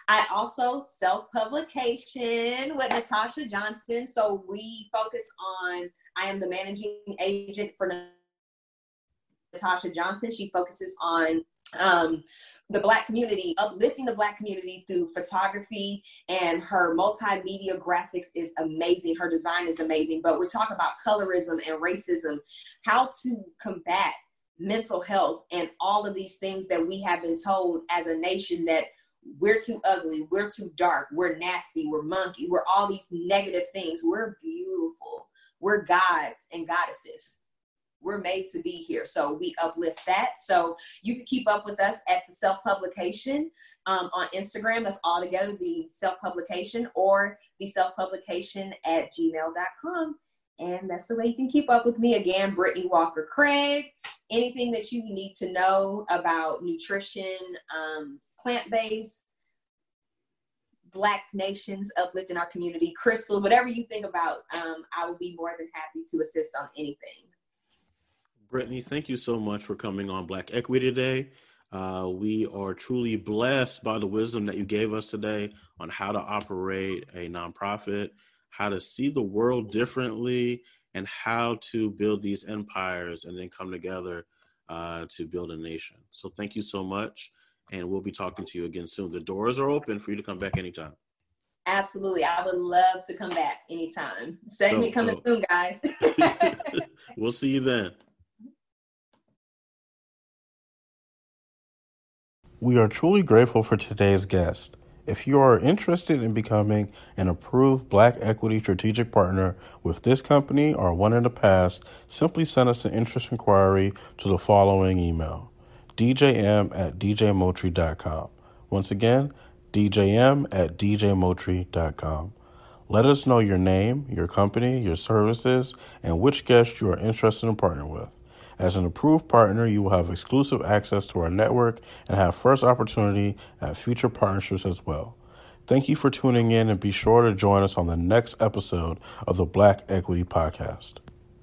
I also self publication with Natasha Johnson. So we focus on, I am the managing agent for Natasha Johnson. She focuses on um, the Black community, uplifting the Black community through photography, and her multimedia graphics is amazing. Her design is amazing. But we're talking about colorism and racism, how to combat mental health, and all of these things that we have been told as a nation that we're too ugly, we're too dark, we're nasty, we're monkey, we're all these negative things. We're beautiful, we're gods and goddesses we're made to be here. So we uplift that. So you can keep up with us at the self publication um, on Instagram. That's all together the self publication or the self publication at gmail.com. And that's the way you can keep up with me. Again, Brittany Walker Craig. Anything that you need to know about nutrition, um, plant based, Black nations uplifting our community, crystals, whatever you think about, um, I will be more than happy to assist on anything. Brittany, thank you so much for coming on Black Equity today. Uh, we are truly blessed by the wisdom that you gave us today on how to operate a nonprofit, how to see the world differently, and how to build these empires and then come together uh, to build a nation. So, thank you so much. And we'll be talking to you again soon. The doors are open for you to come back anytime. Absolutely. I would love to come back anytime. Segment so, coming so. soon, guys. we'll see you then. We are truly grateful for today's guest. If you are interested in becoming an approved Black Equity Strategic Partner with this company or one in the past, simply send us an interest inquiry to the following email djm at djmoultrie.com. Once again, djm at djmoultrie.com. Let us know your name, your company, your services, and which guest you are interested in partnering with. As an approved partner, you will have exclusive access to our network and have first opportunity at future partnerships as well. Thank you for tuning in and be sure to join us on the next episode of the Black Equity Podcast.